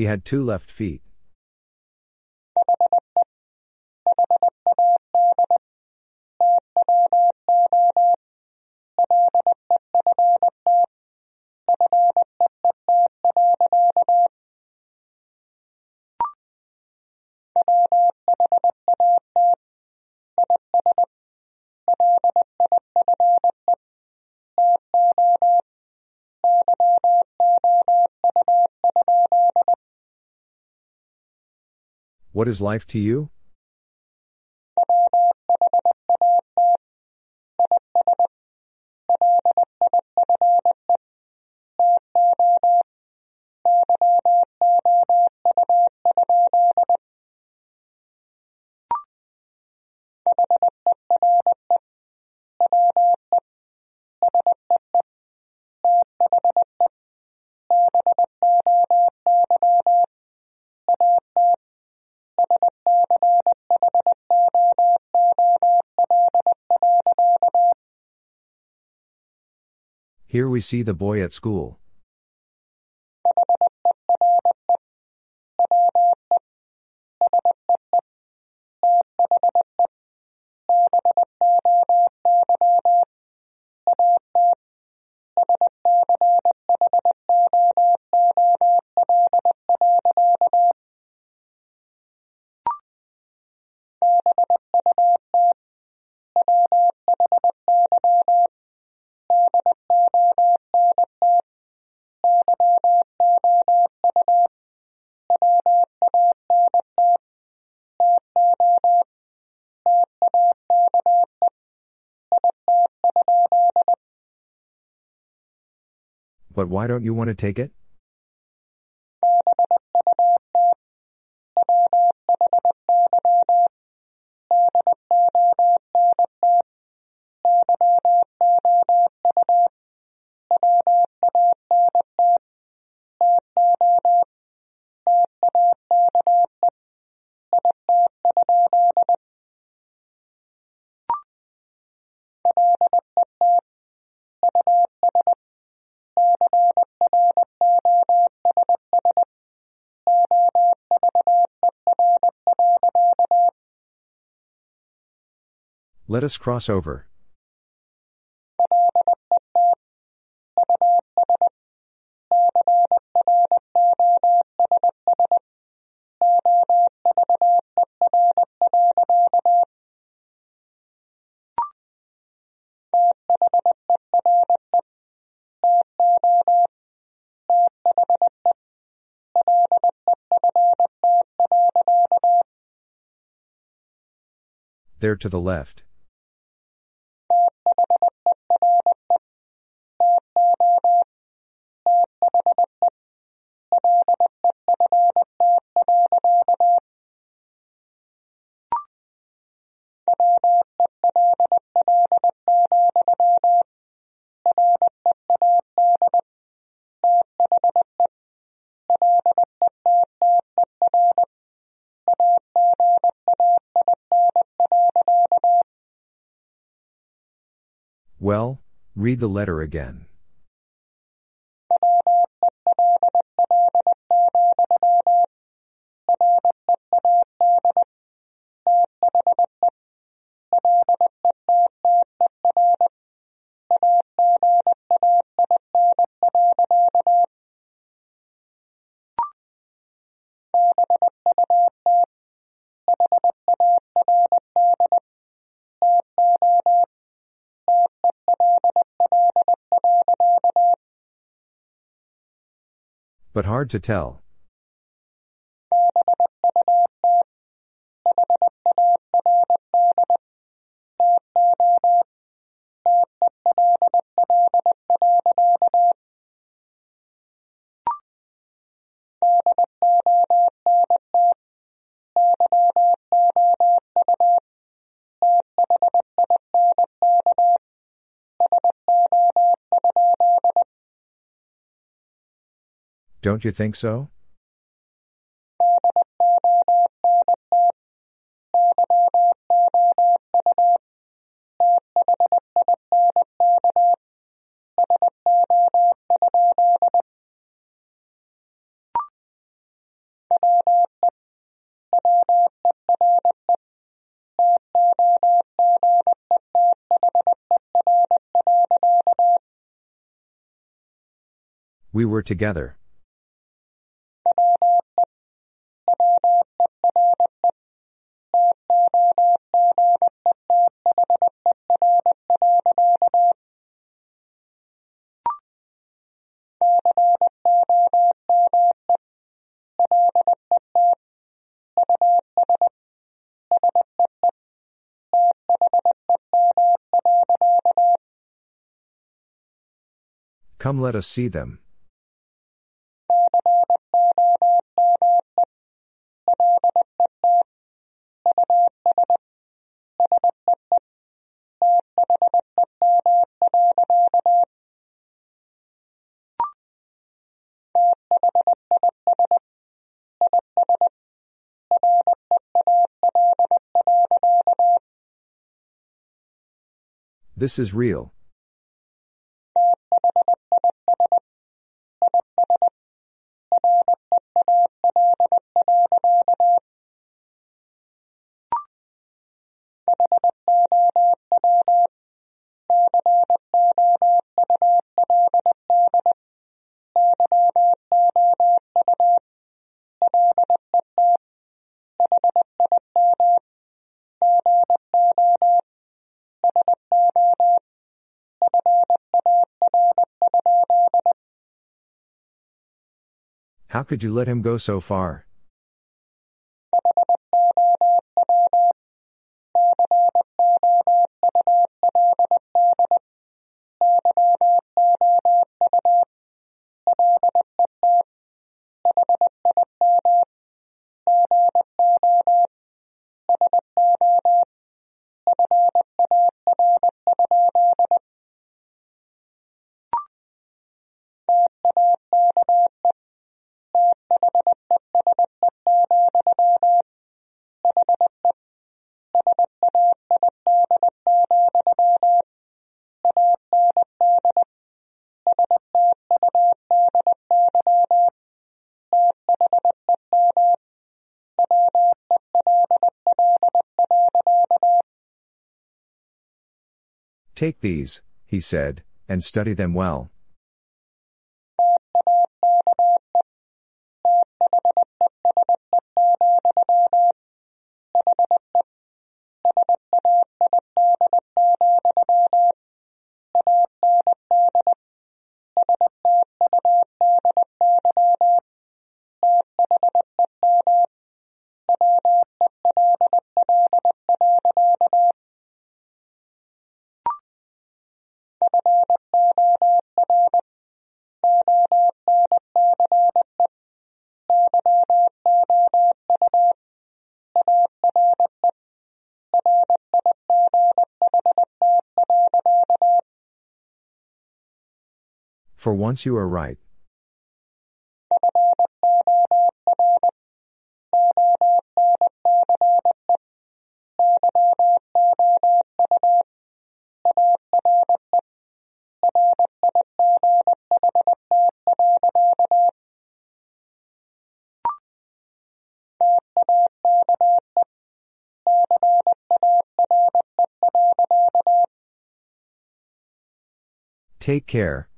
He had two left feet. What is life to you? Here we see the boy at school. But why don't you want to take it? Let us cross over. There to the left. Read the letter again. But hard to tell. Don't you think so? We were together. Come let us see them. This is real. Could you let him go so far? Take these, he said, and study them well. For once you are right. Take care.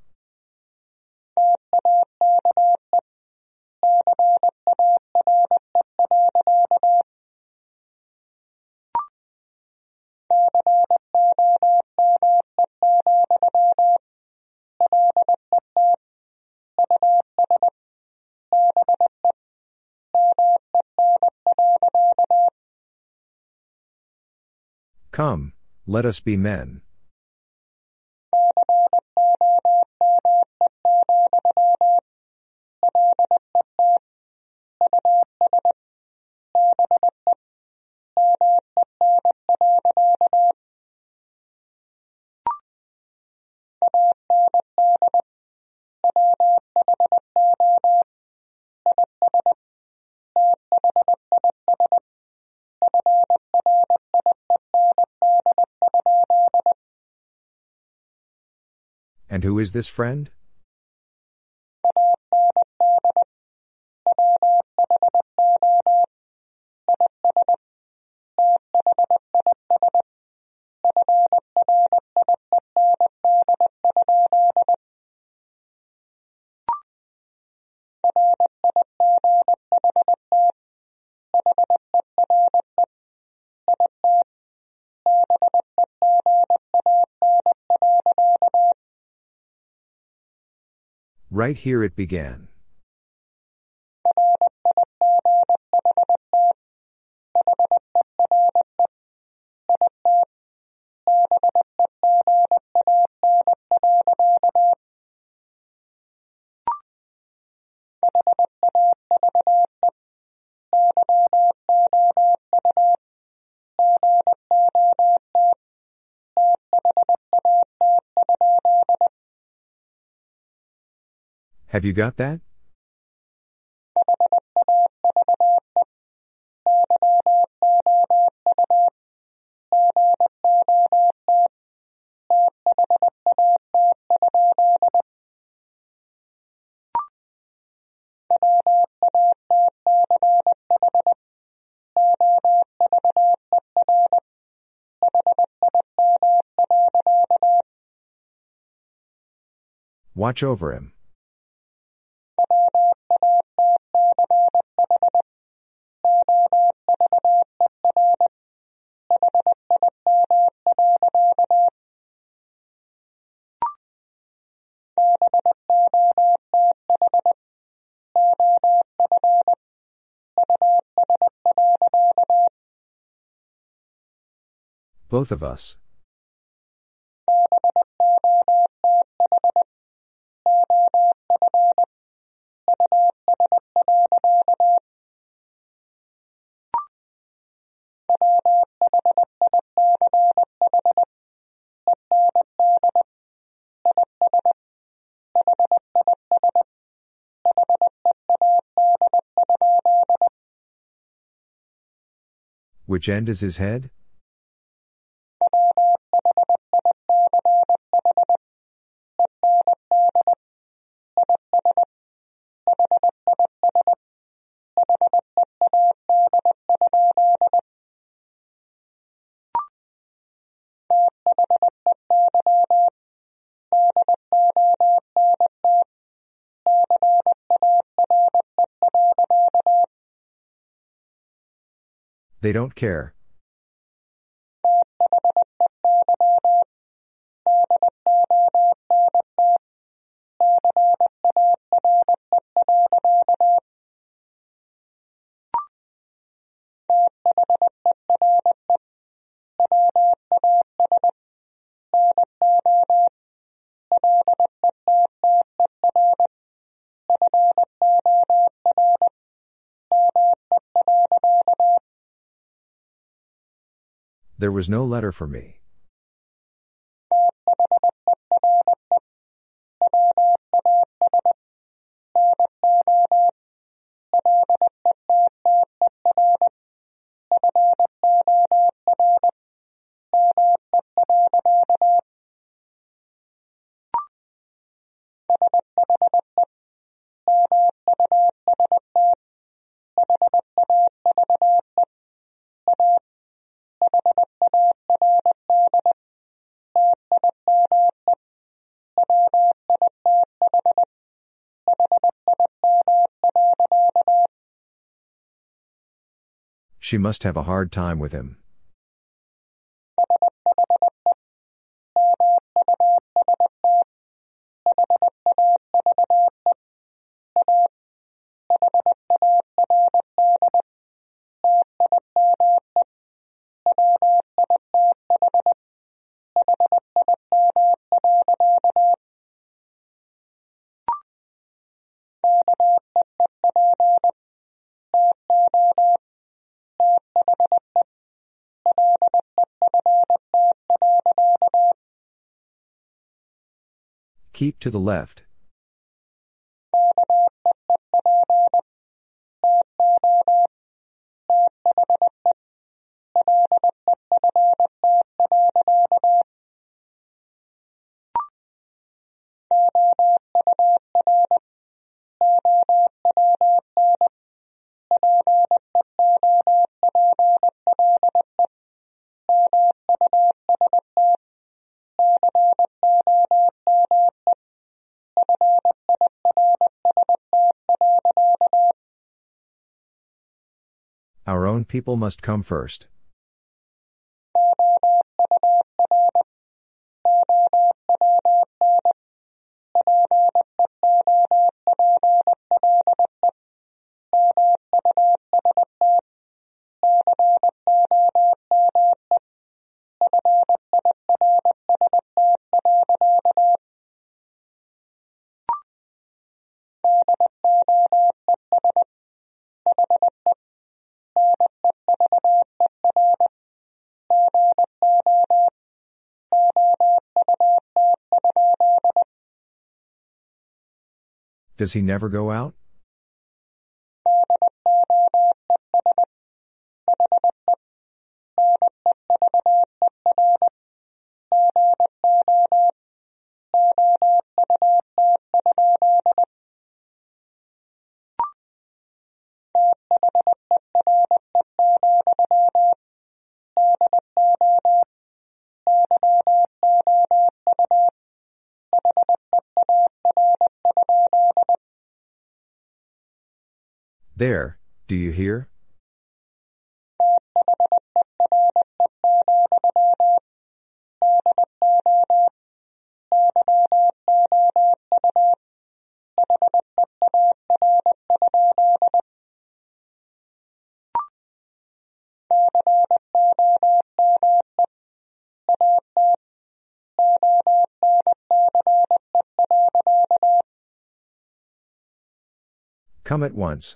Come, let us be men. Who is this friend? Right here it began. Have you got that? Watch over him. Both of us. Which end is his head? They don't care. There was no letter for me. She must have a hard time with him. Keep to the left. People must come first. Does he never go out? There, do you hear? Come at once.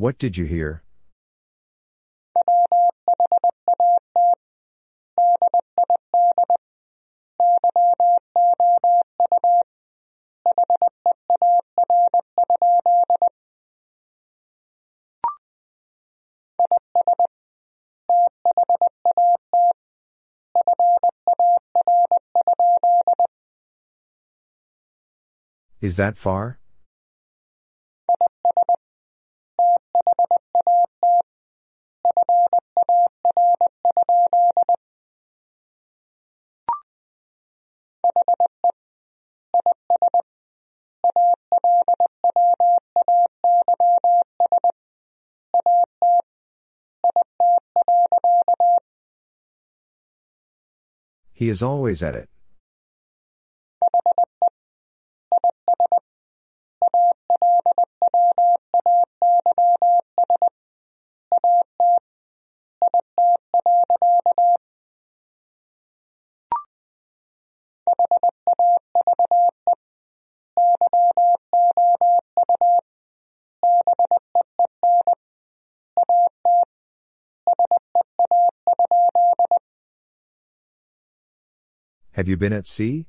What did you hear? Is that far? He is always at it. Have you been at sea?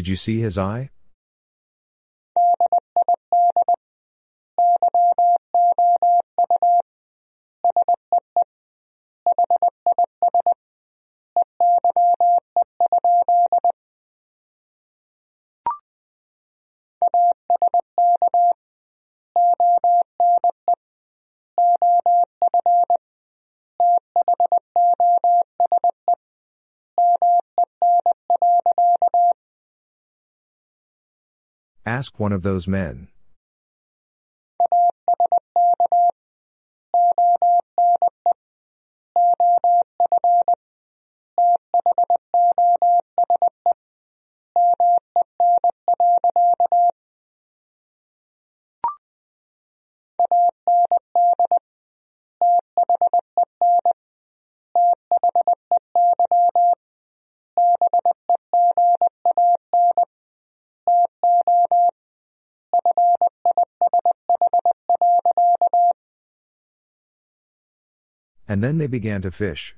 Did you see his eye? Ask one of those men. And then they began to fish.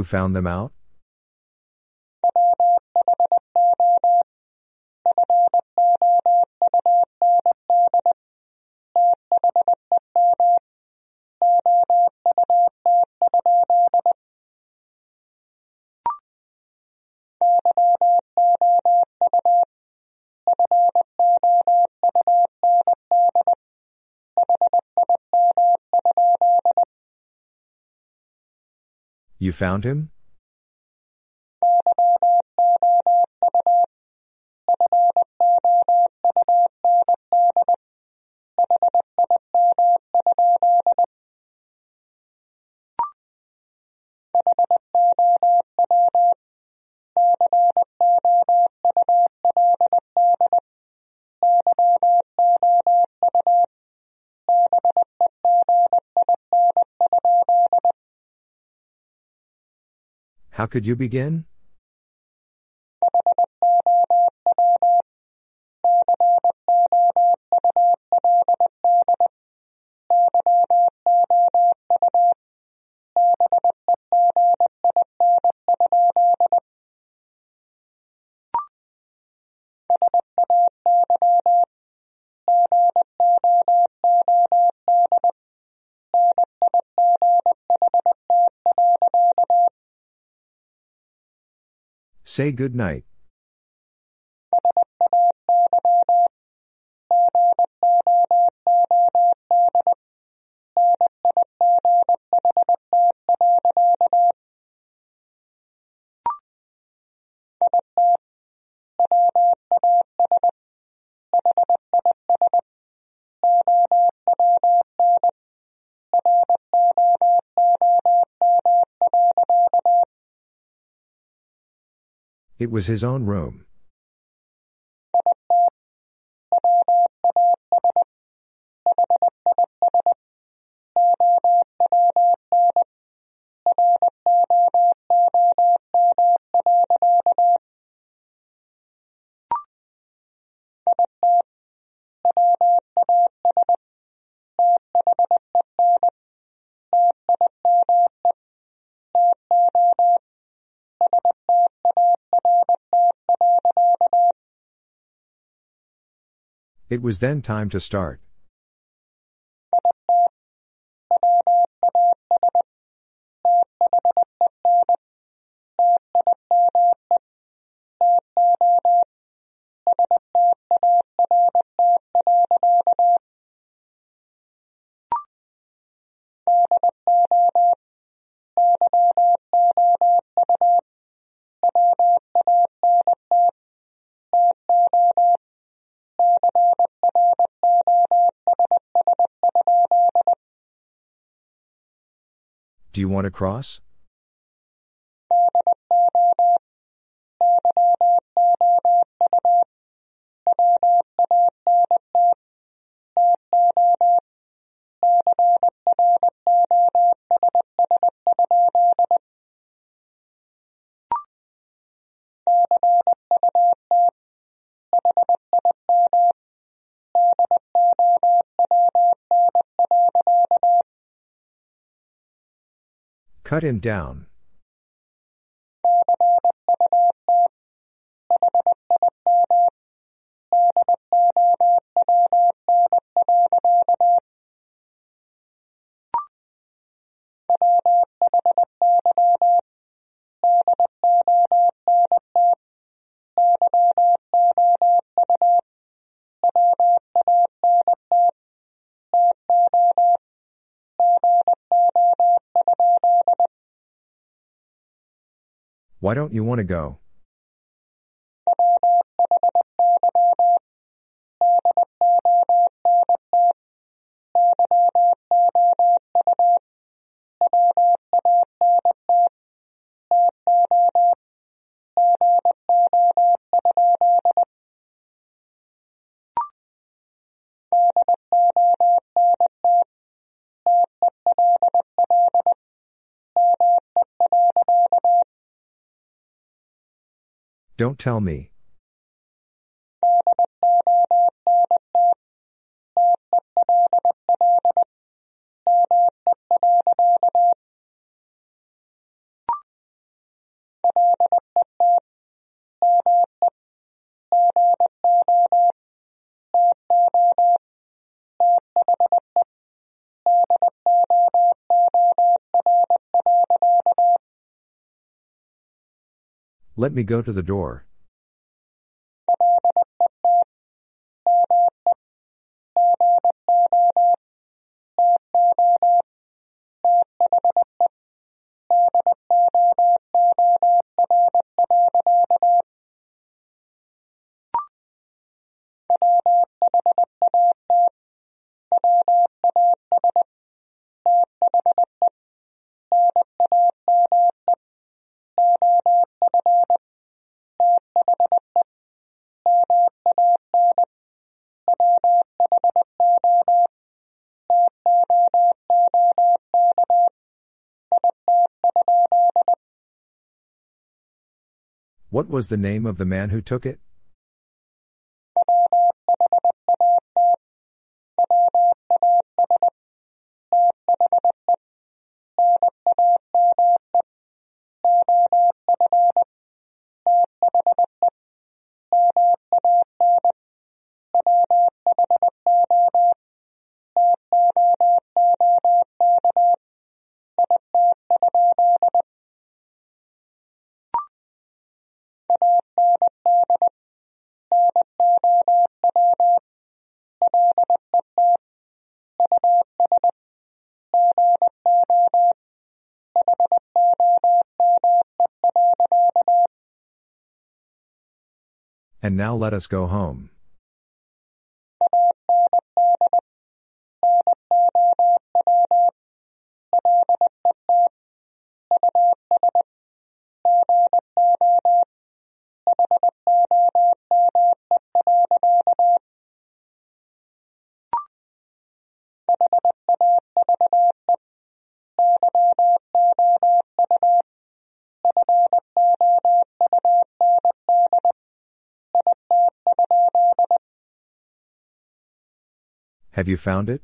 Who found them out? You found him? Could you begin? Say good night. It was his own room. It was then time to start. Do you want to cross? Cut him down. Why don't you want to go? Don't tell me. Let me go to the door. What was the name of the man who took it? And now let us go home. Have you found it?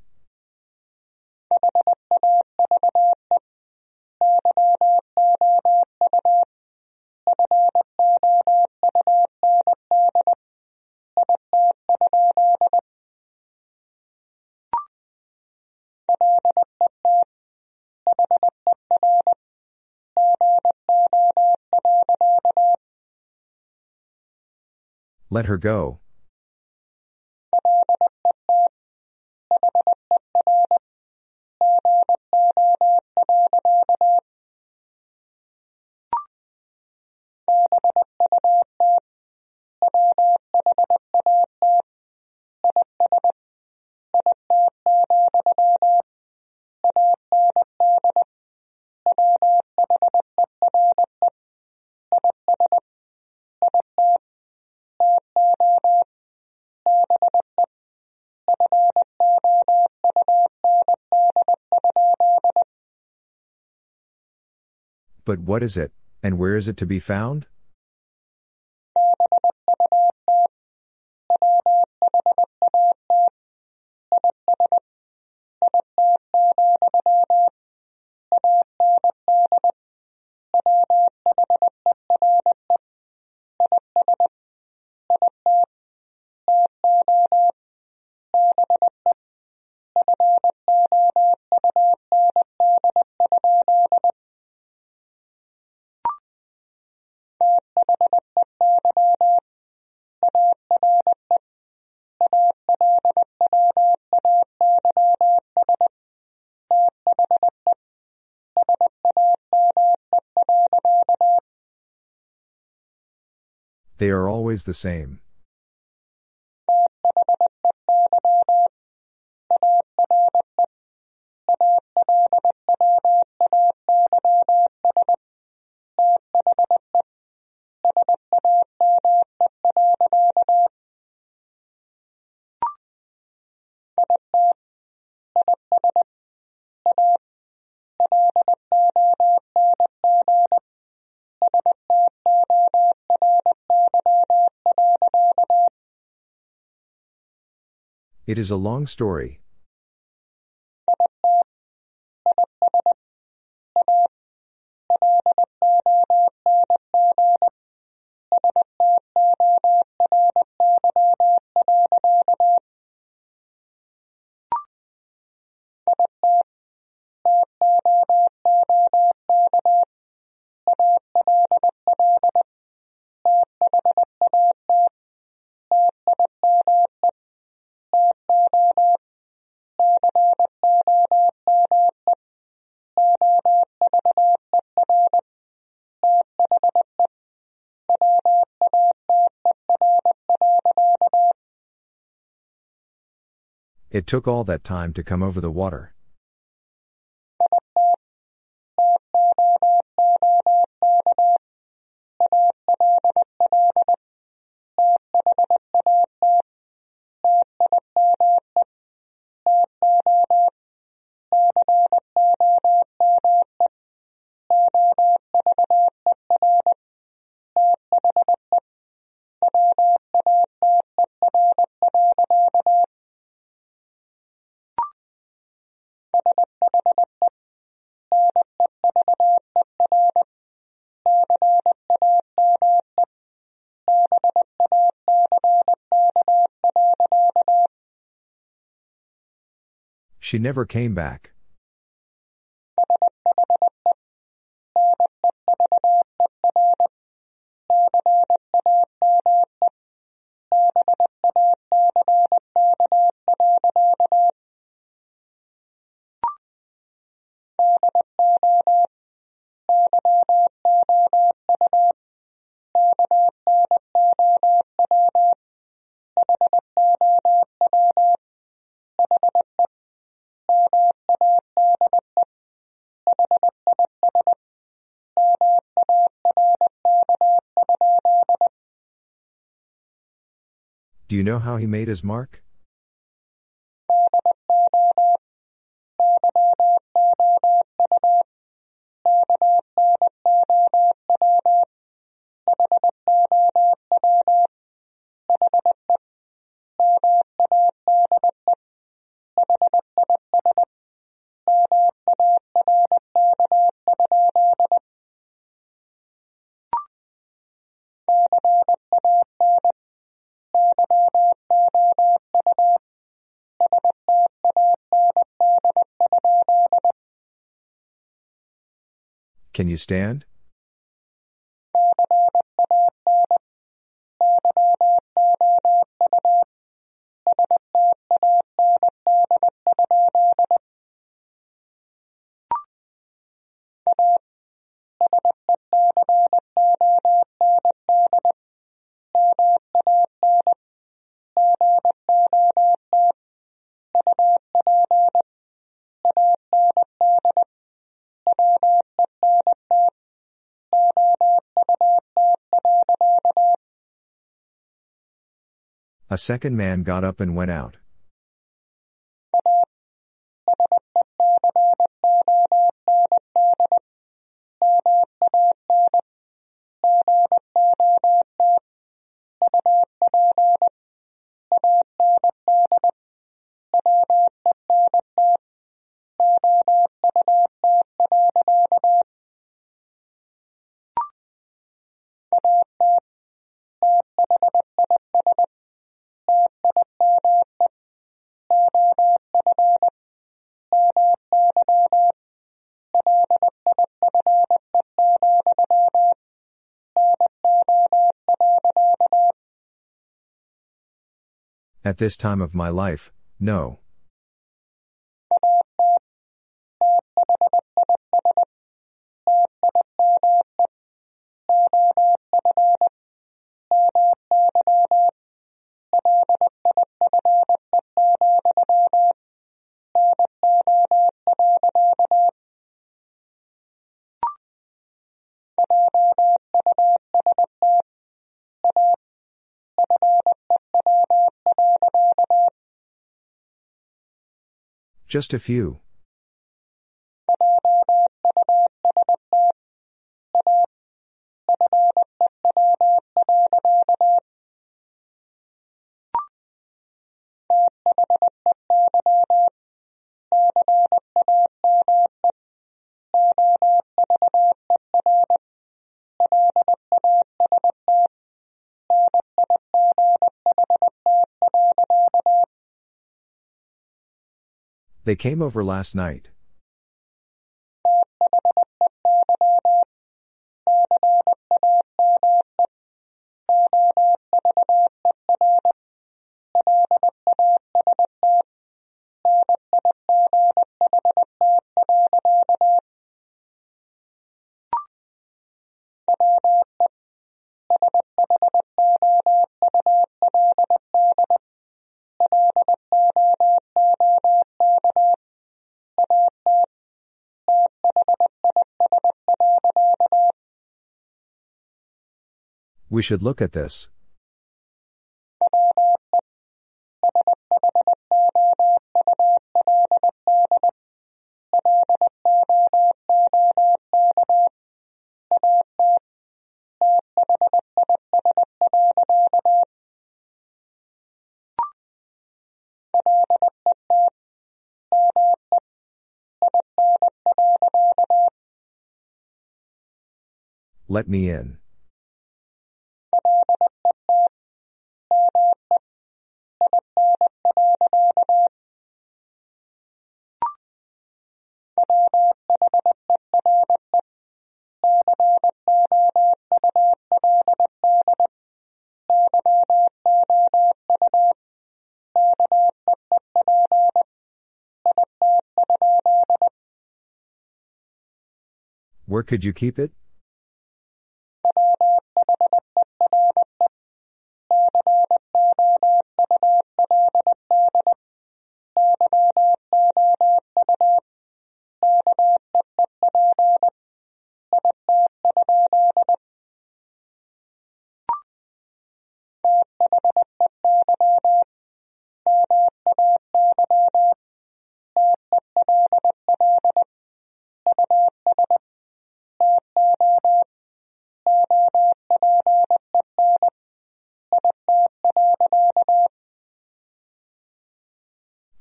Let her go. But what is it, and where is it to be found? They are always the same. It is a long story. It took all that time to come over the water. She never came back. Do you know how he made his mark? Can you stand? A second man got up and went out. At this time of my life, no. Just a few. They came over last night. We should look at this. Let me in. Where could you keep it?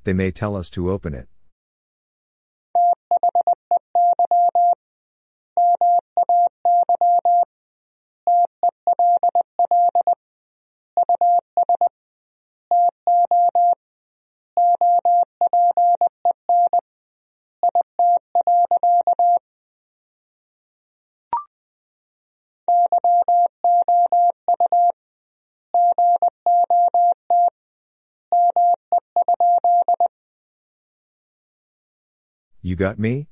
They may tell us to open it. You got me?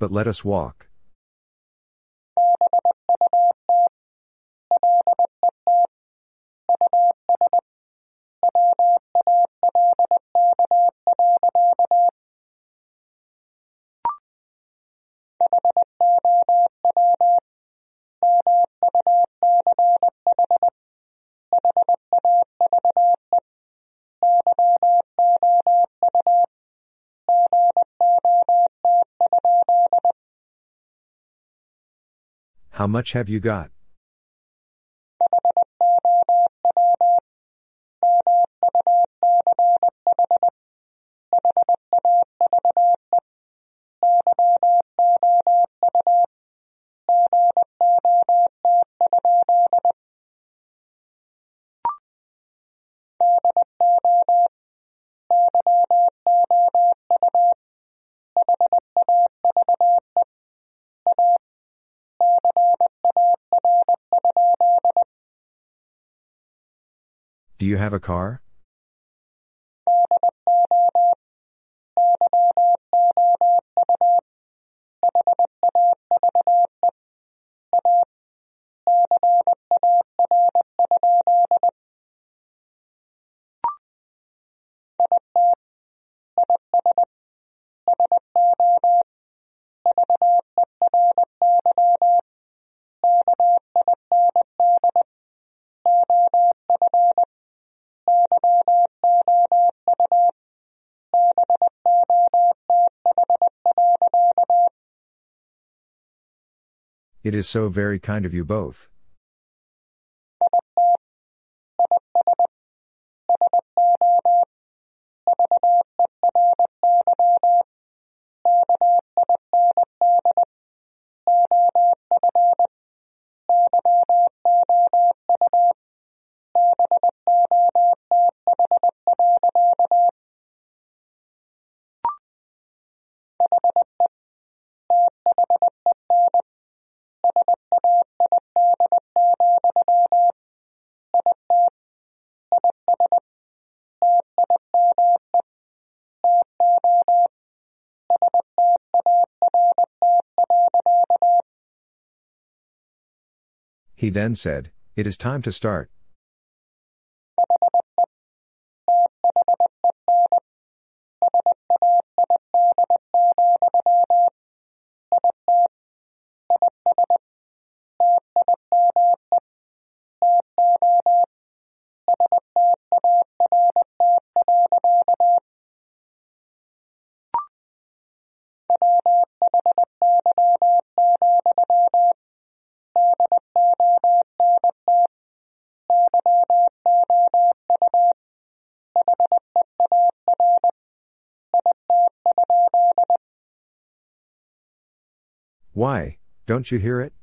But let us walk. How much have you got? You have a car? It is so very kind of you both. He then said, It is time to start. Why, don't you hear it?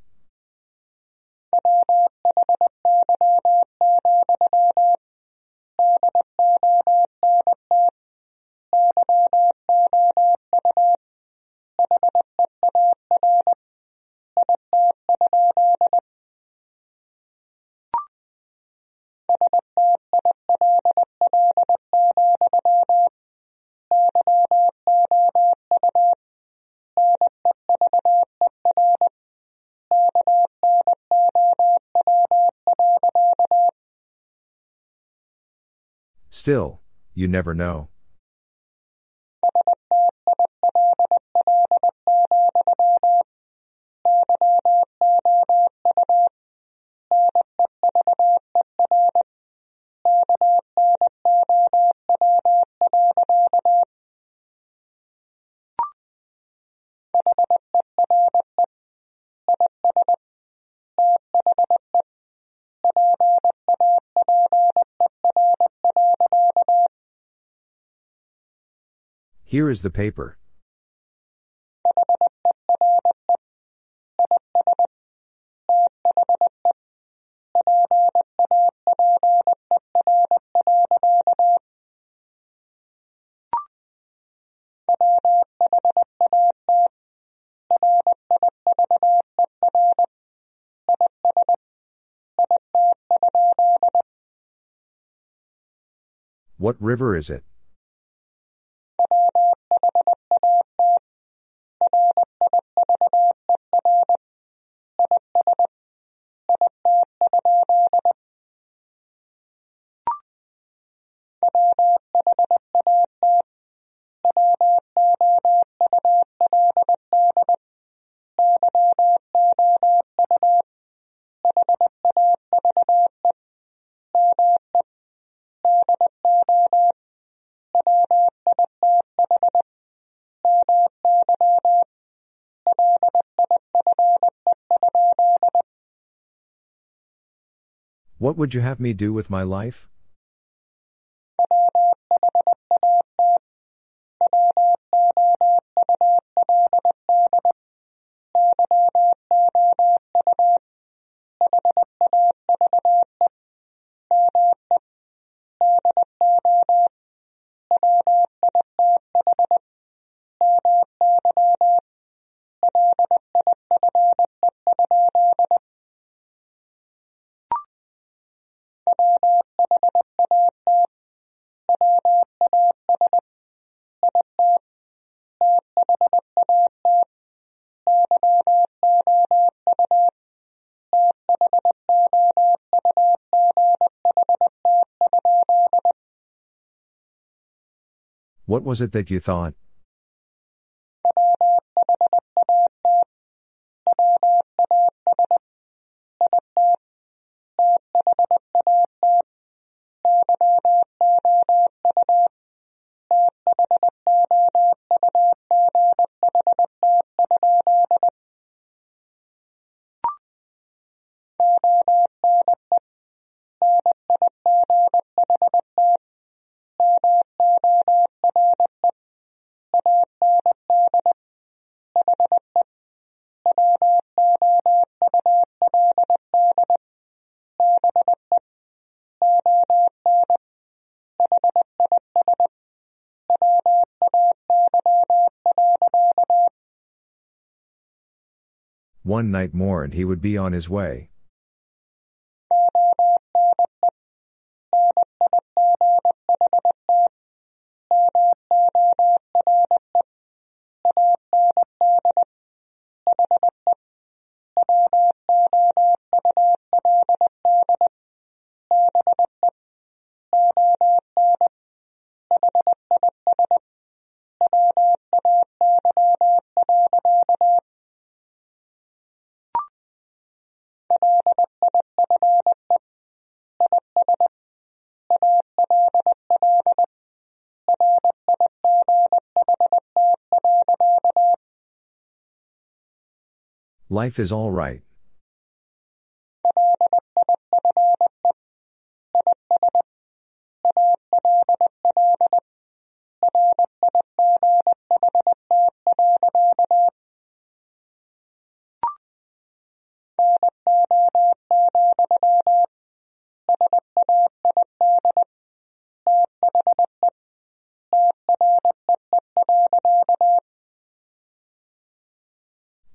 Still, you never know. Here is the paper. What river is it? What would you have me do with my life? Was it that you thought? One night more and he would be on his way. Life is all right.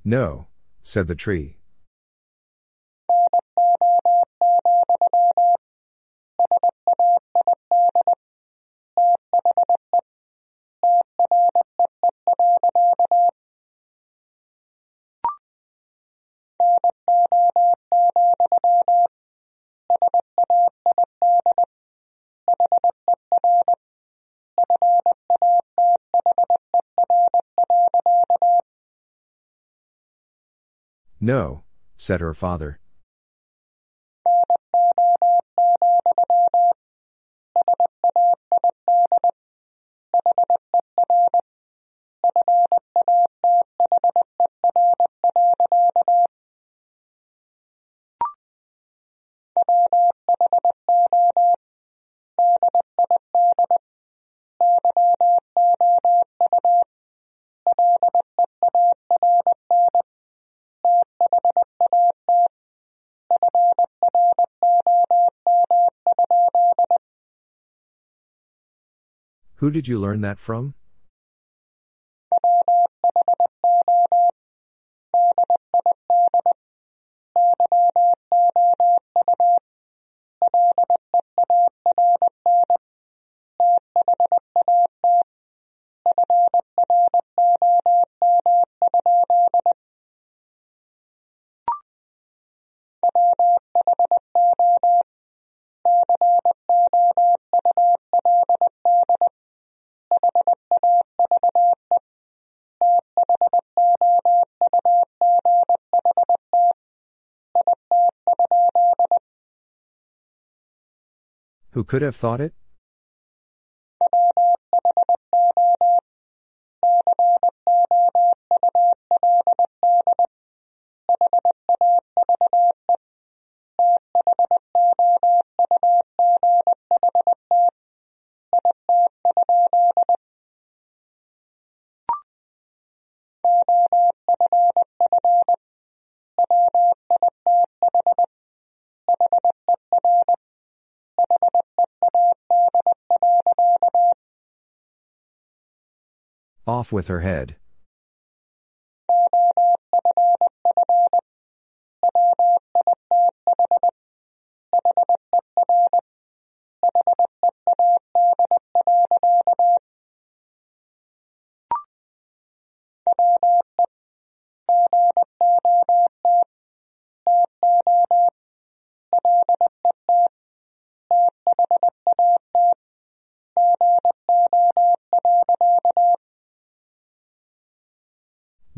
No, said the tree. No, said her father. Who did you learn that from? Who could have thought it? Off with her head.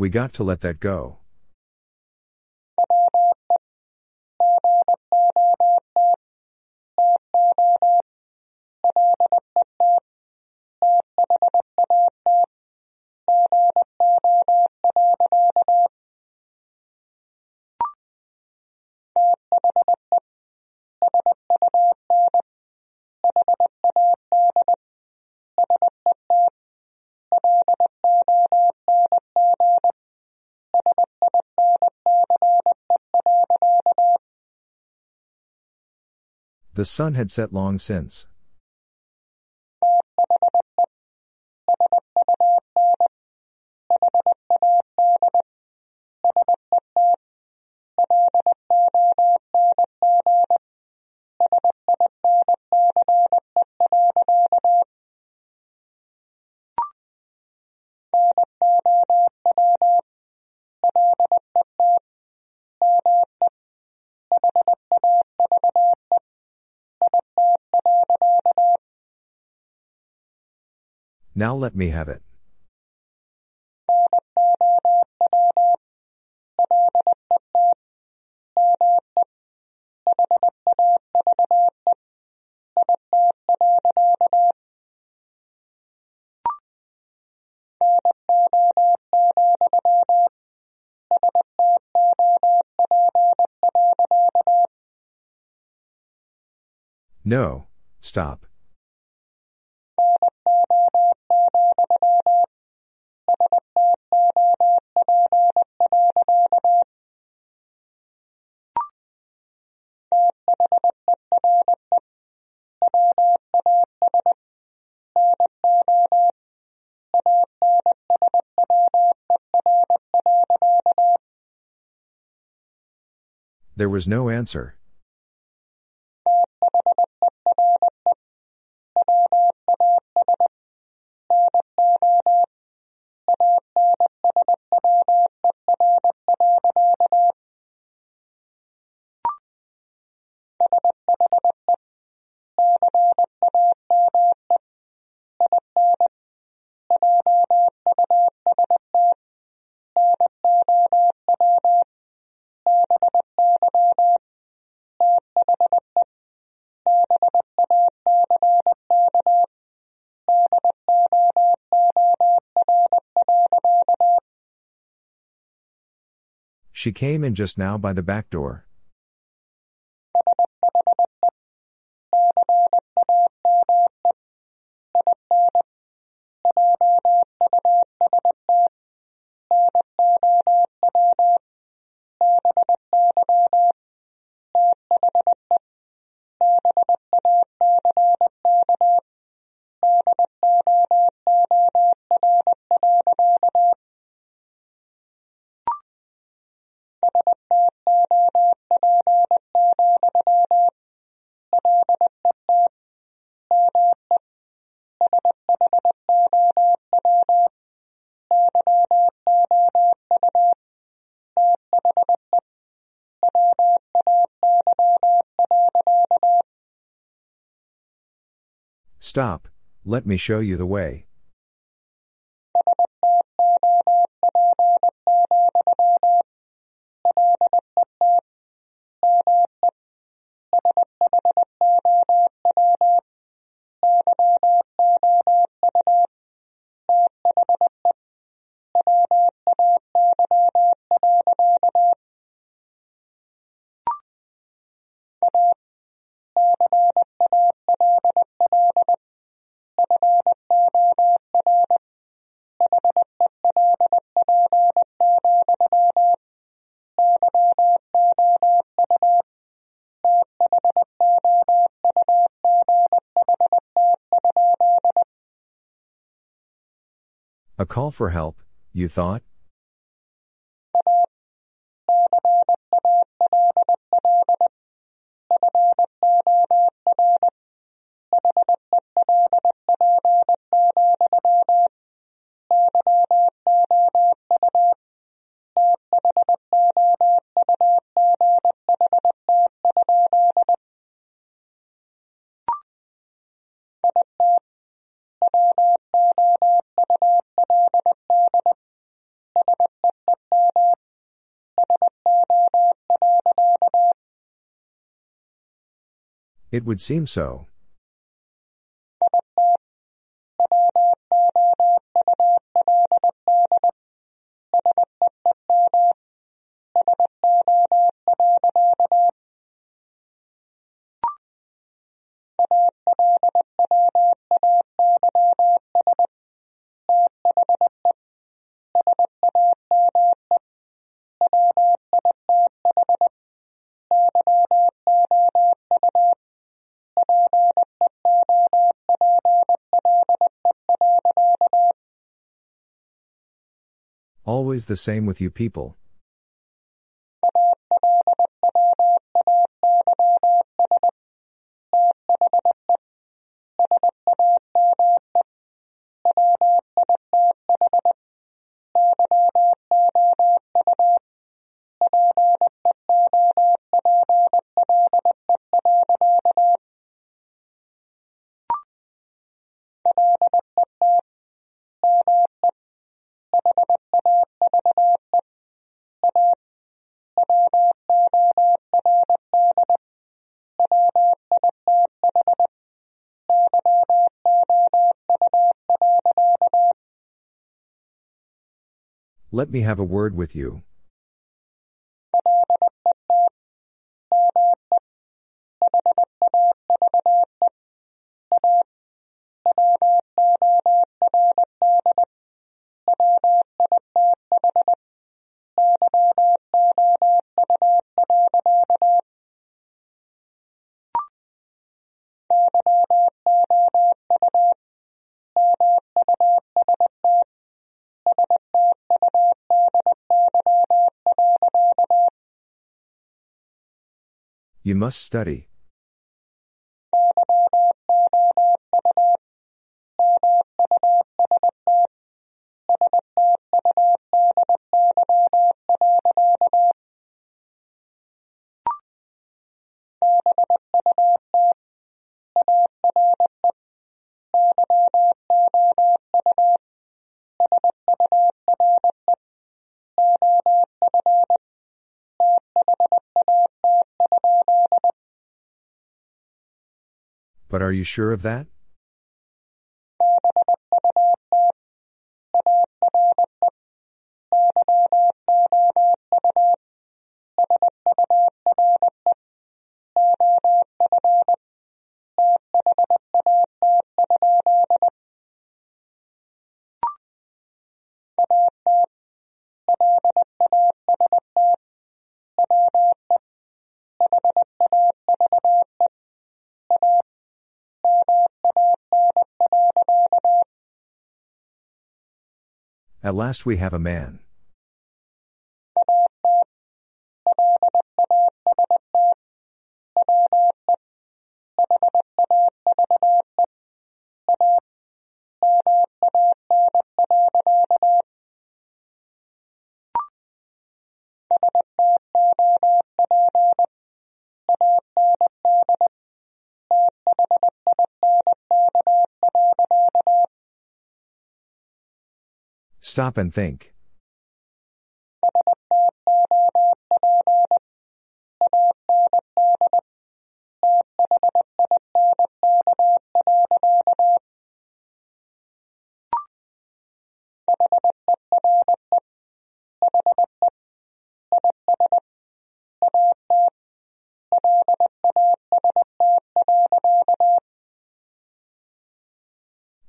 We got to let that go. The sun had set long since. Now let me have it. No, stop. There was no answer. She came in just now by the back door. Stop, let me show you the way. A call for help, you thought? It would seem so. The same with you people. Let me have a word with you. You must study. Are you sure of that? At last we have a man. Stop and think.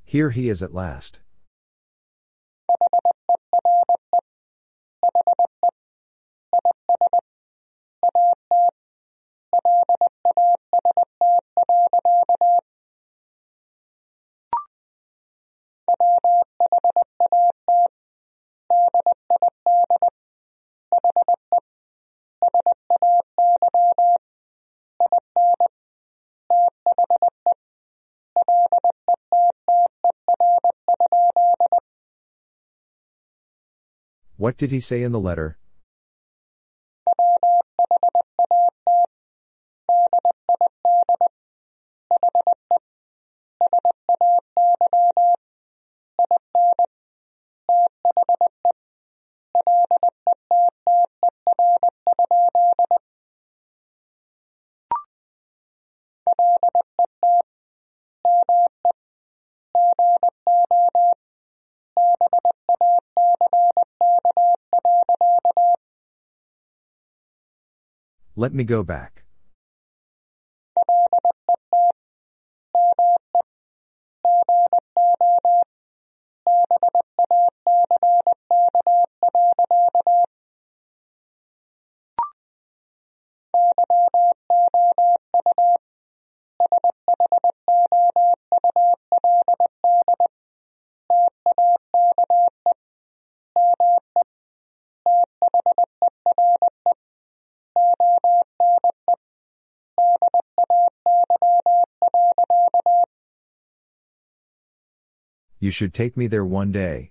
Here he is at last. What did he say in the letter? Let me go back. You should take me there one day.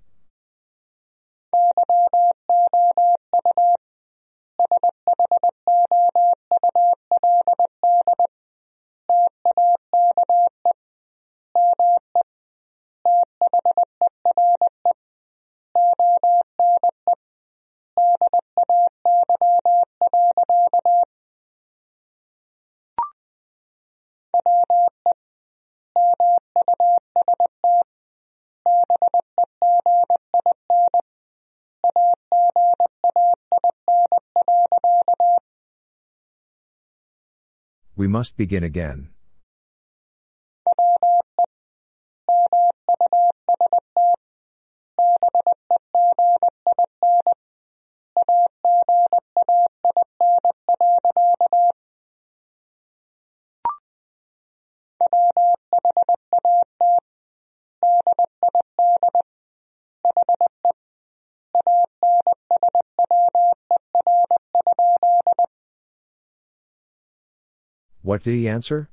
We must begin again. What did he answer?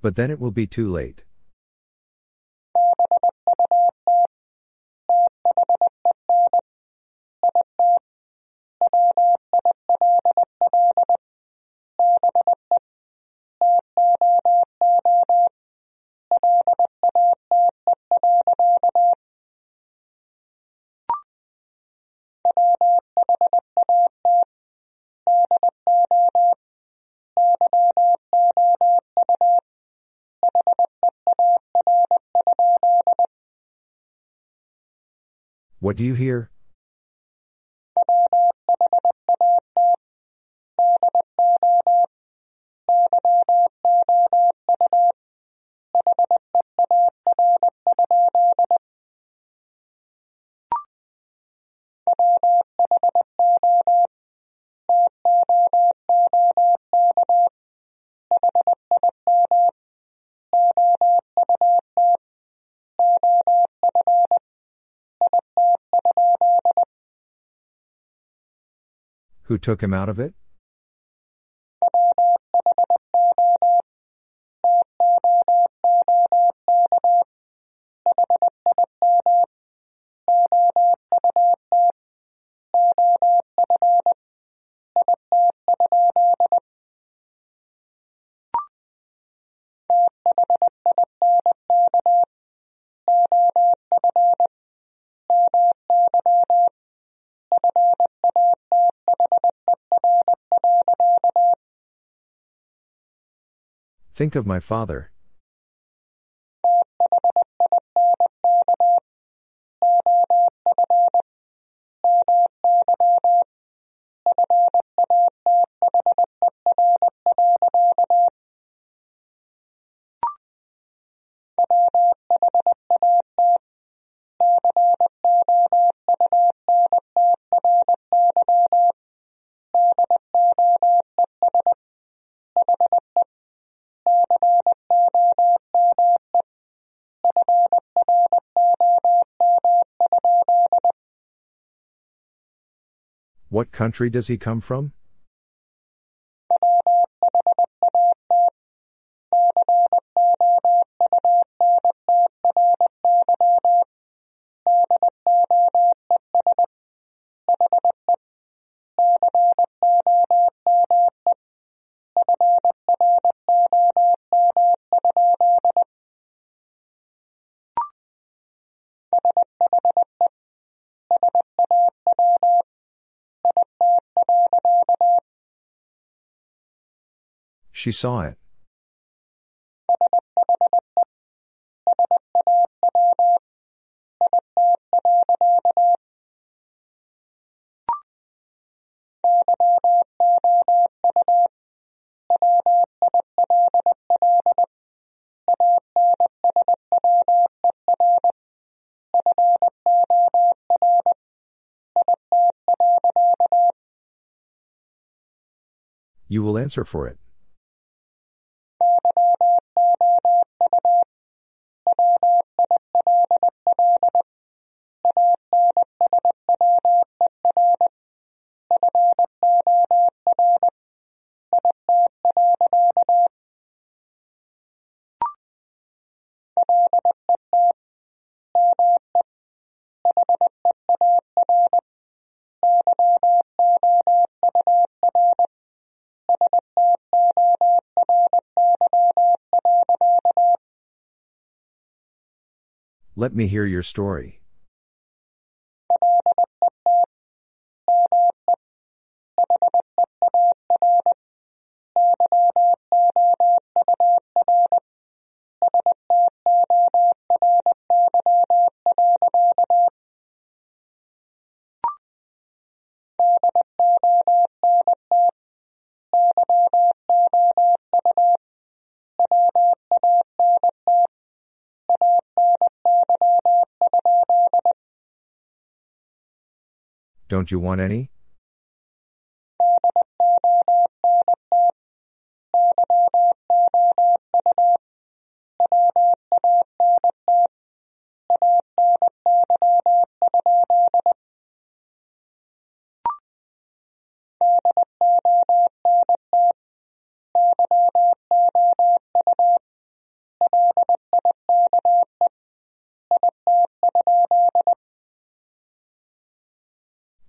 But then it will be too late. What do you hear? Who took him out of it? Think of my father. What country does he come from? She saw it. You will answer for it. Let me hear your story. Don't you want any?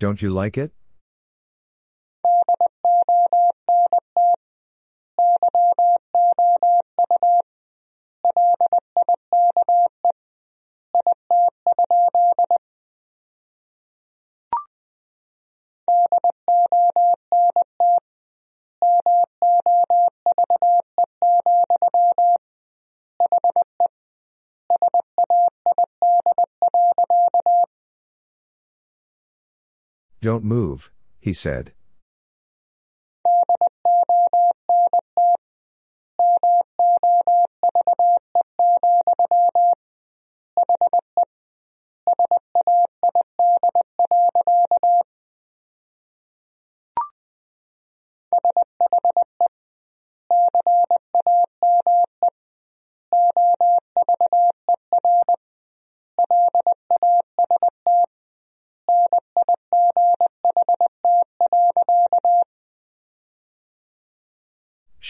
Don't you like it? Don't move, he said.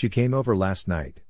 She came over last night.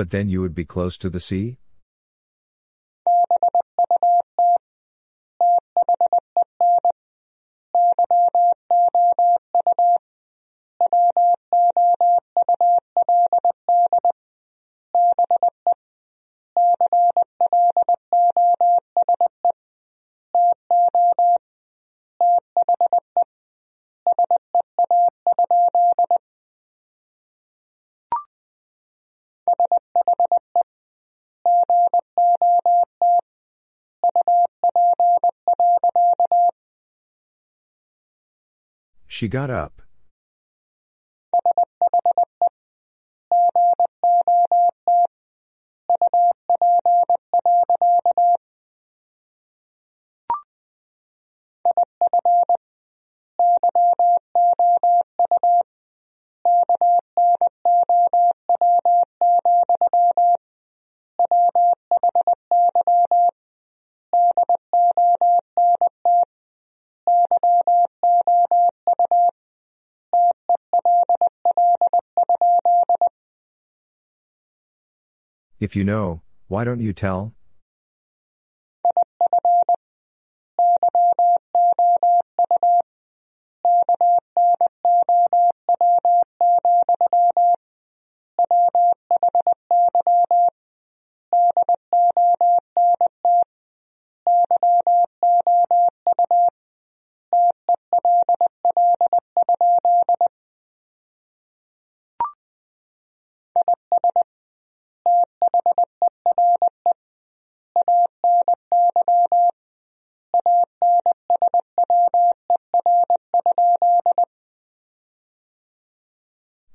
But then you would be close to the sea? She got up. If you know, why don't you tell?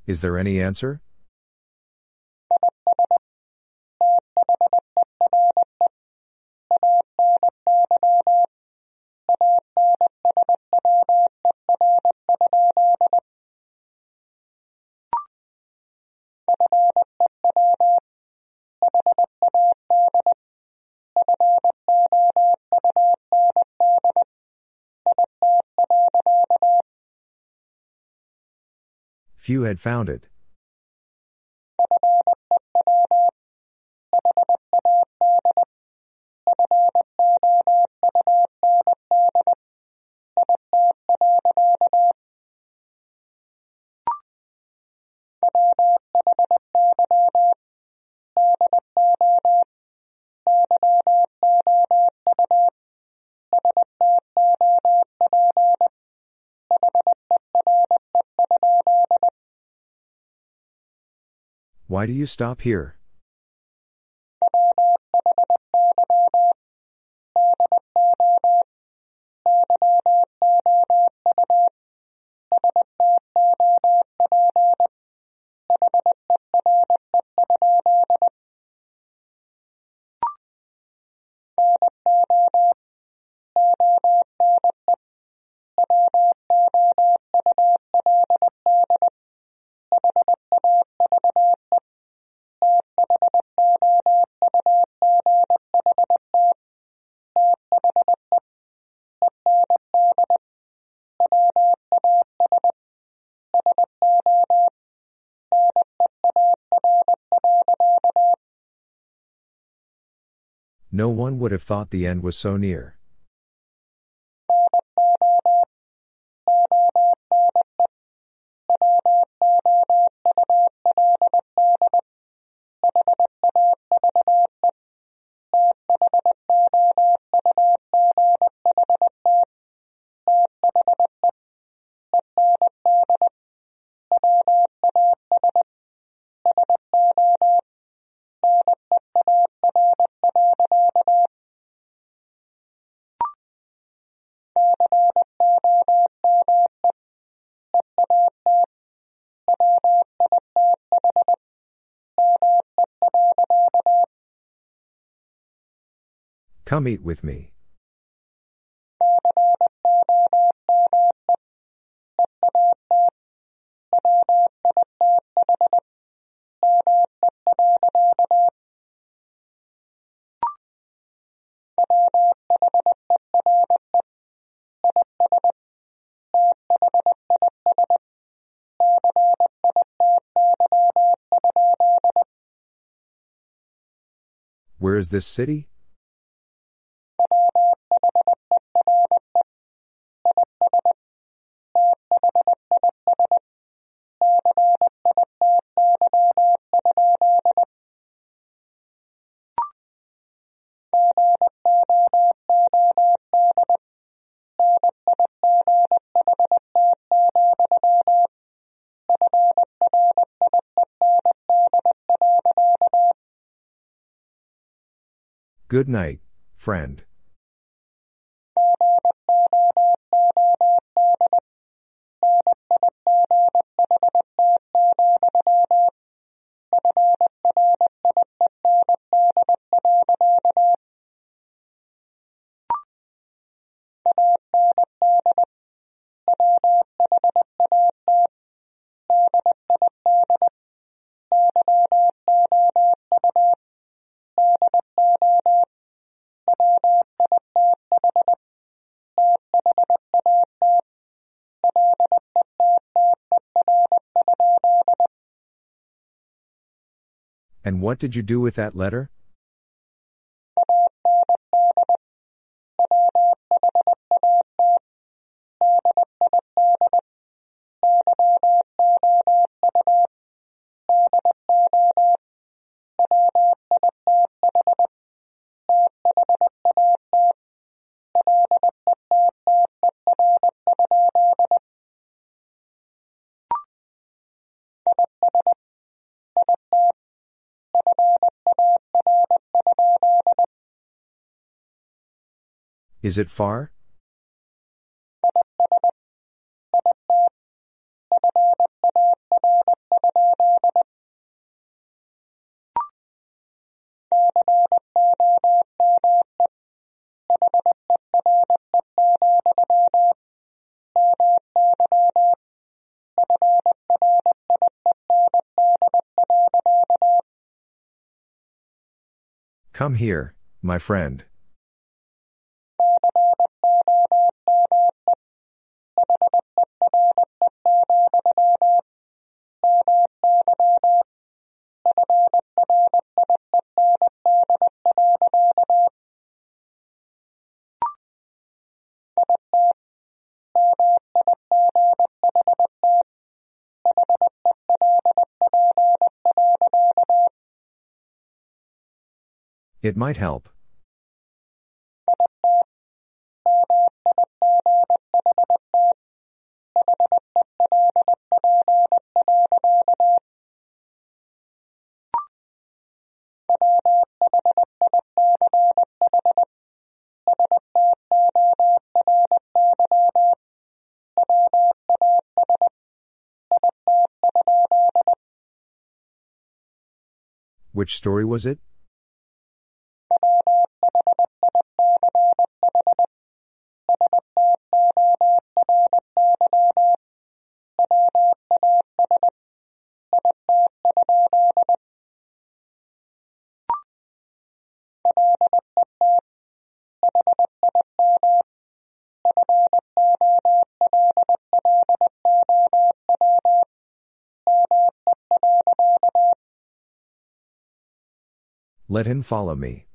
Is there any answer? Few had found it. Why do you stop here? No one would have thought the end was so near. Come eat with me. Where is this city? Good night, friend. And what did you do with that letter? Is it far? Come here, my friend. It might help. Which story was it? Let him follow me.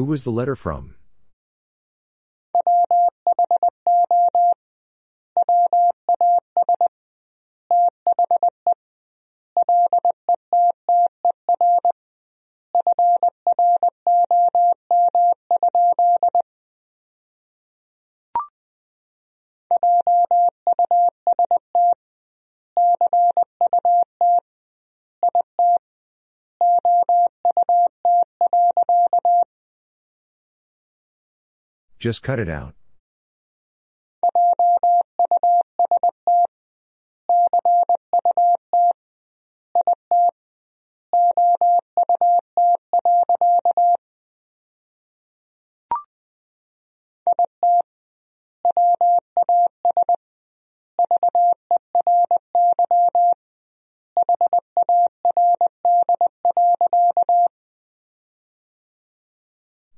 Who was the letter from? Just cut it out.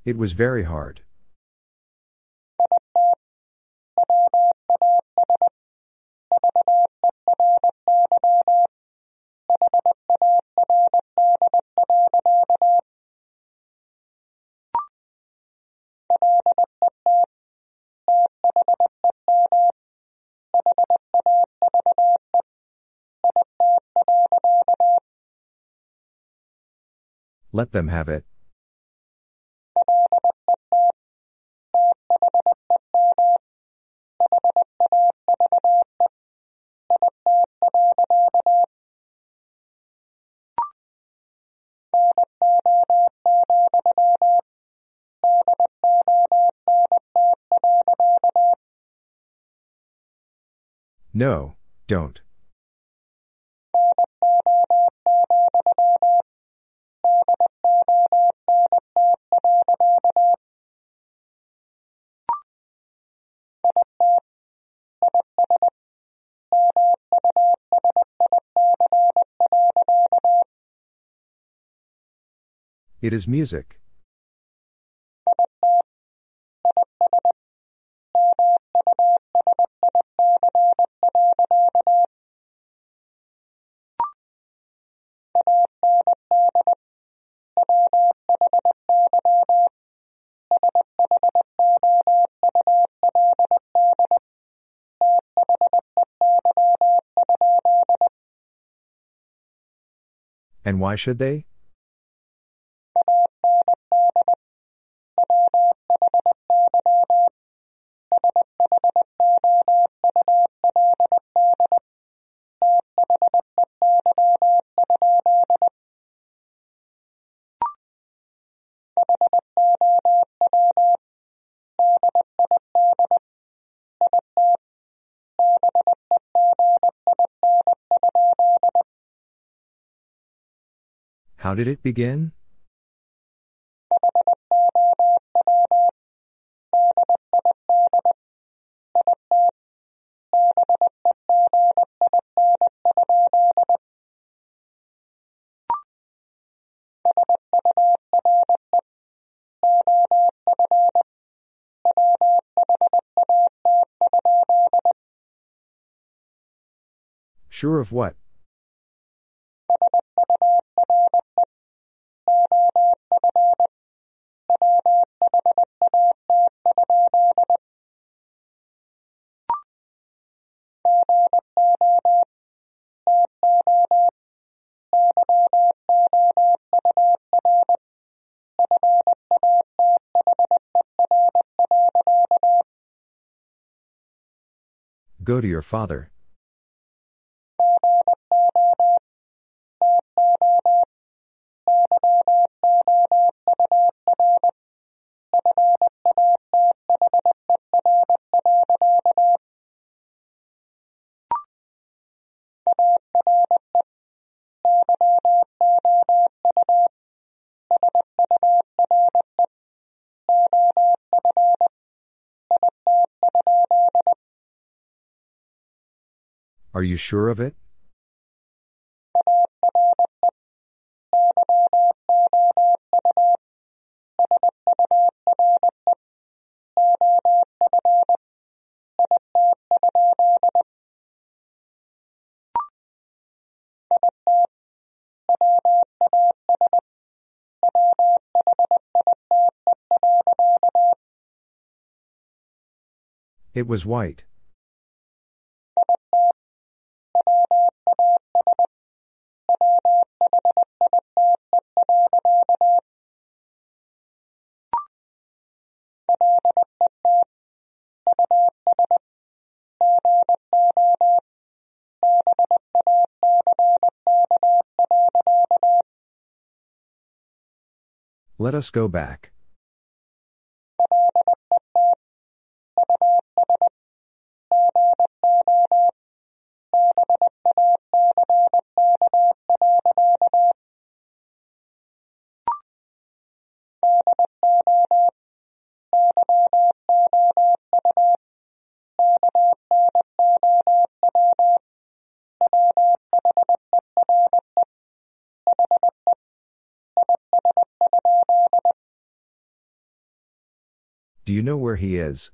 It was very hard. Let them have it. No, don't. It is music. And why should they? How did it begin? Sure of what? Go to your father. Are you sure of it? It was white. Let us go back. You know where he is?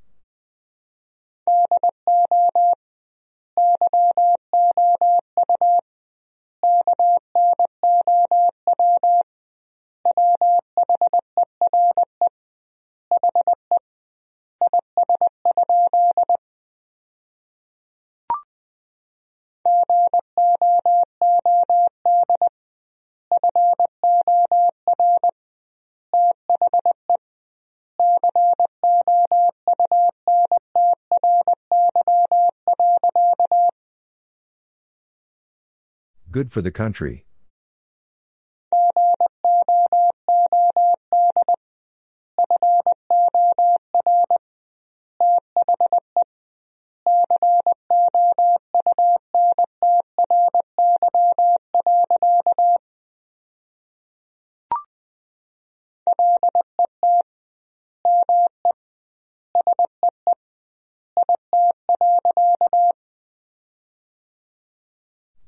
Good for the country.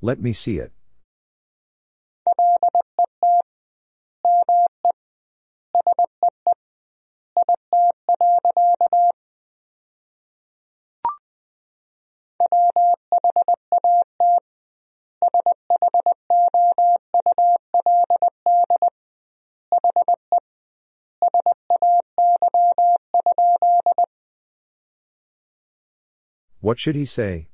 Let me see it. What should he say?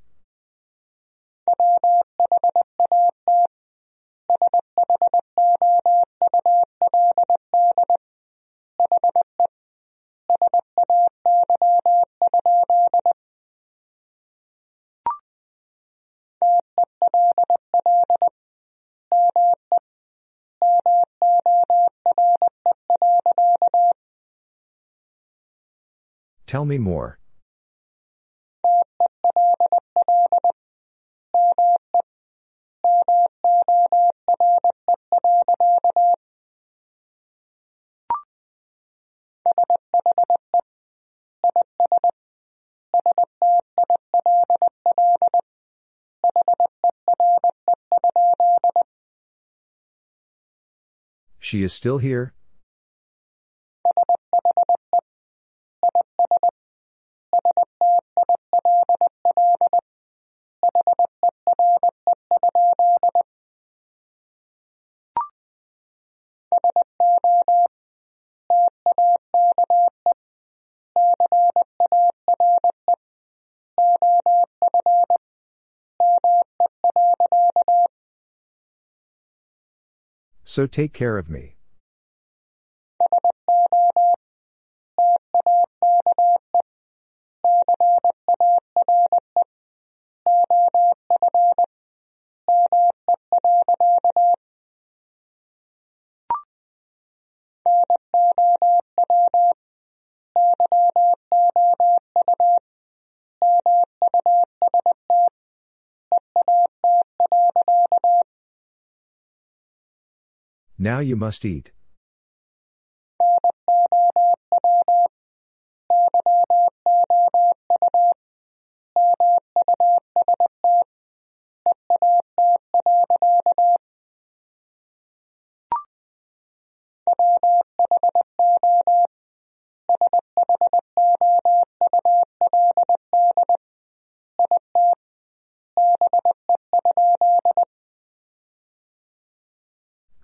Tell me more. She is still here? So take care of me. Now you must eat.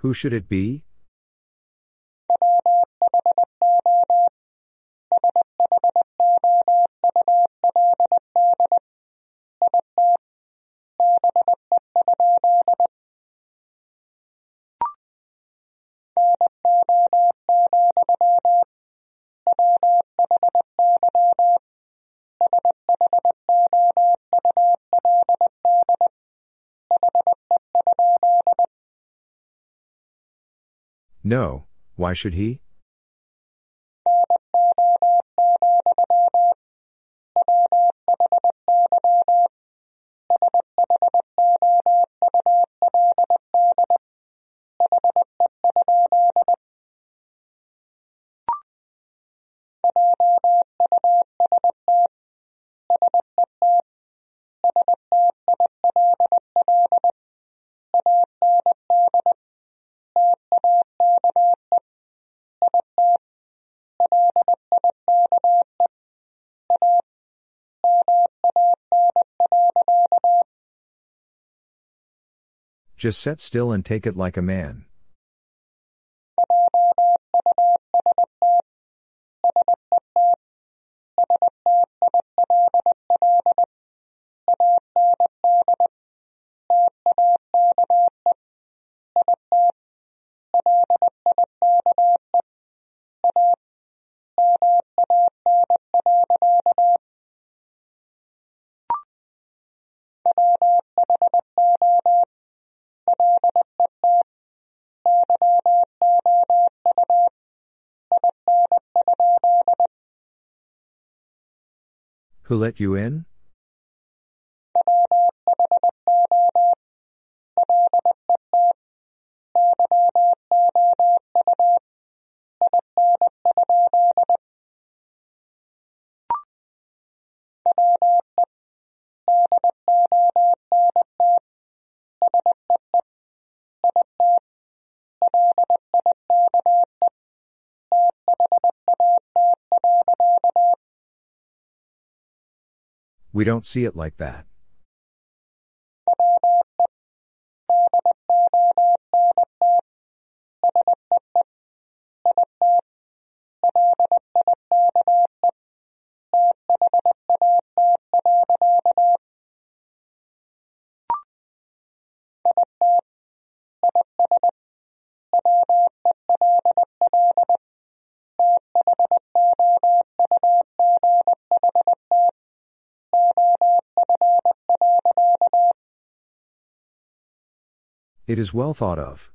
Who should it be? No, why should he? Just set still and take it like a man. Who let you in? We don't see it like that. It is well thought of.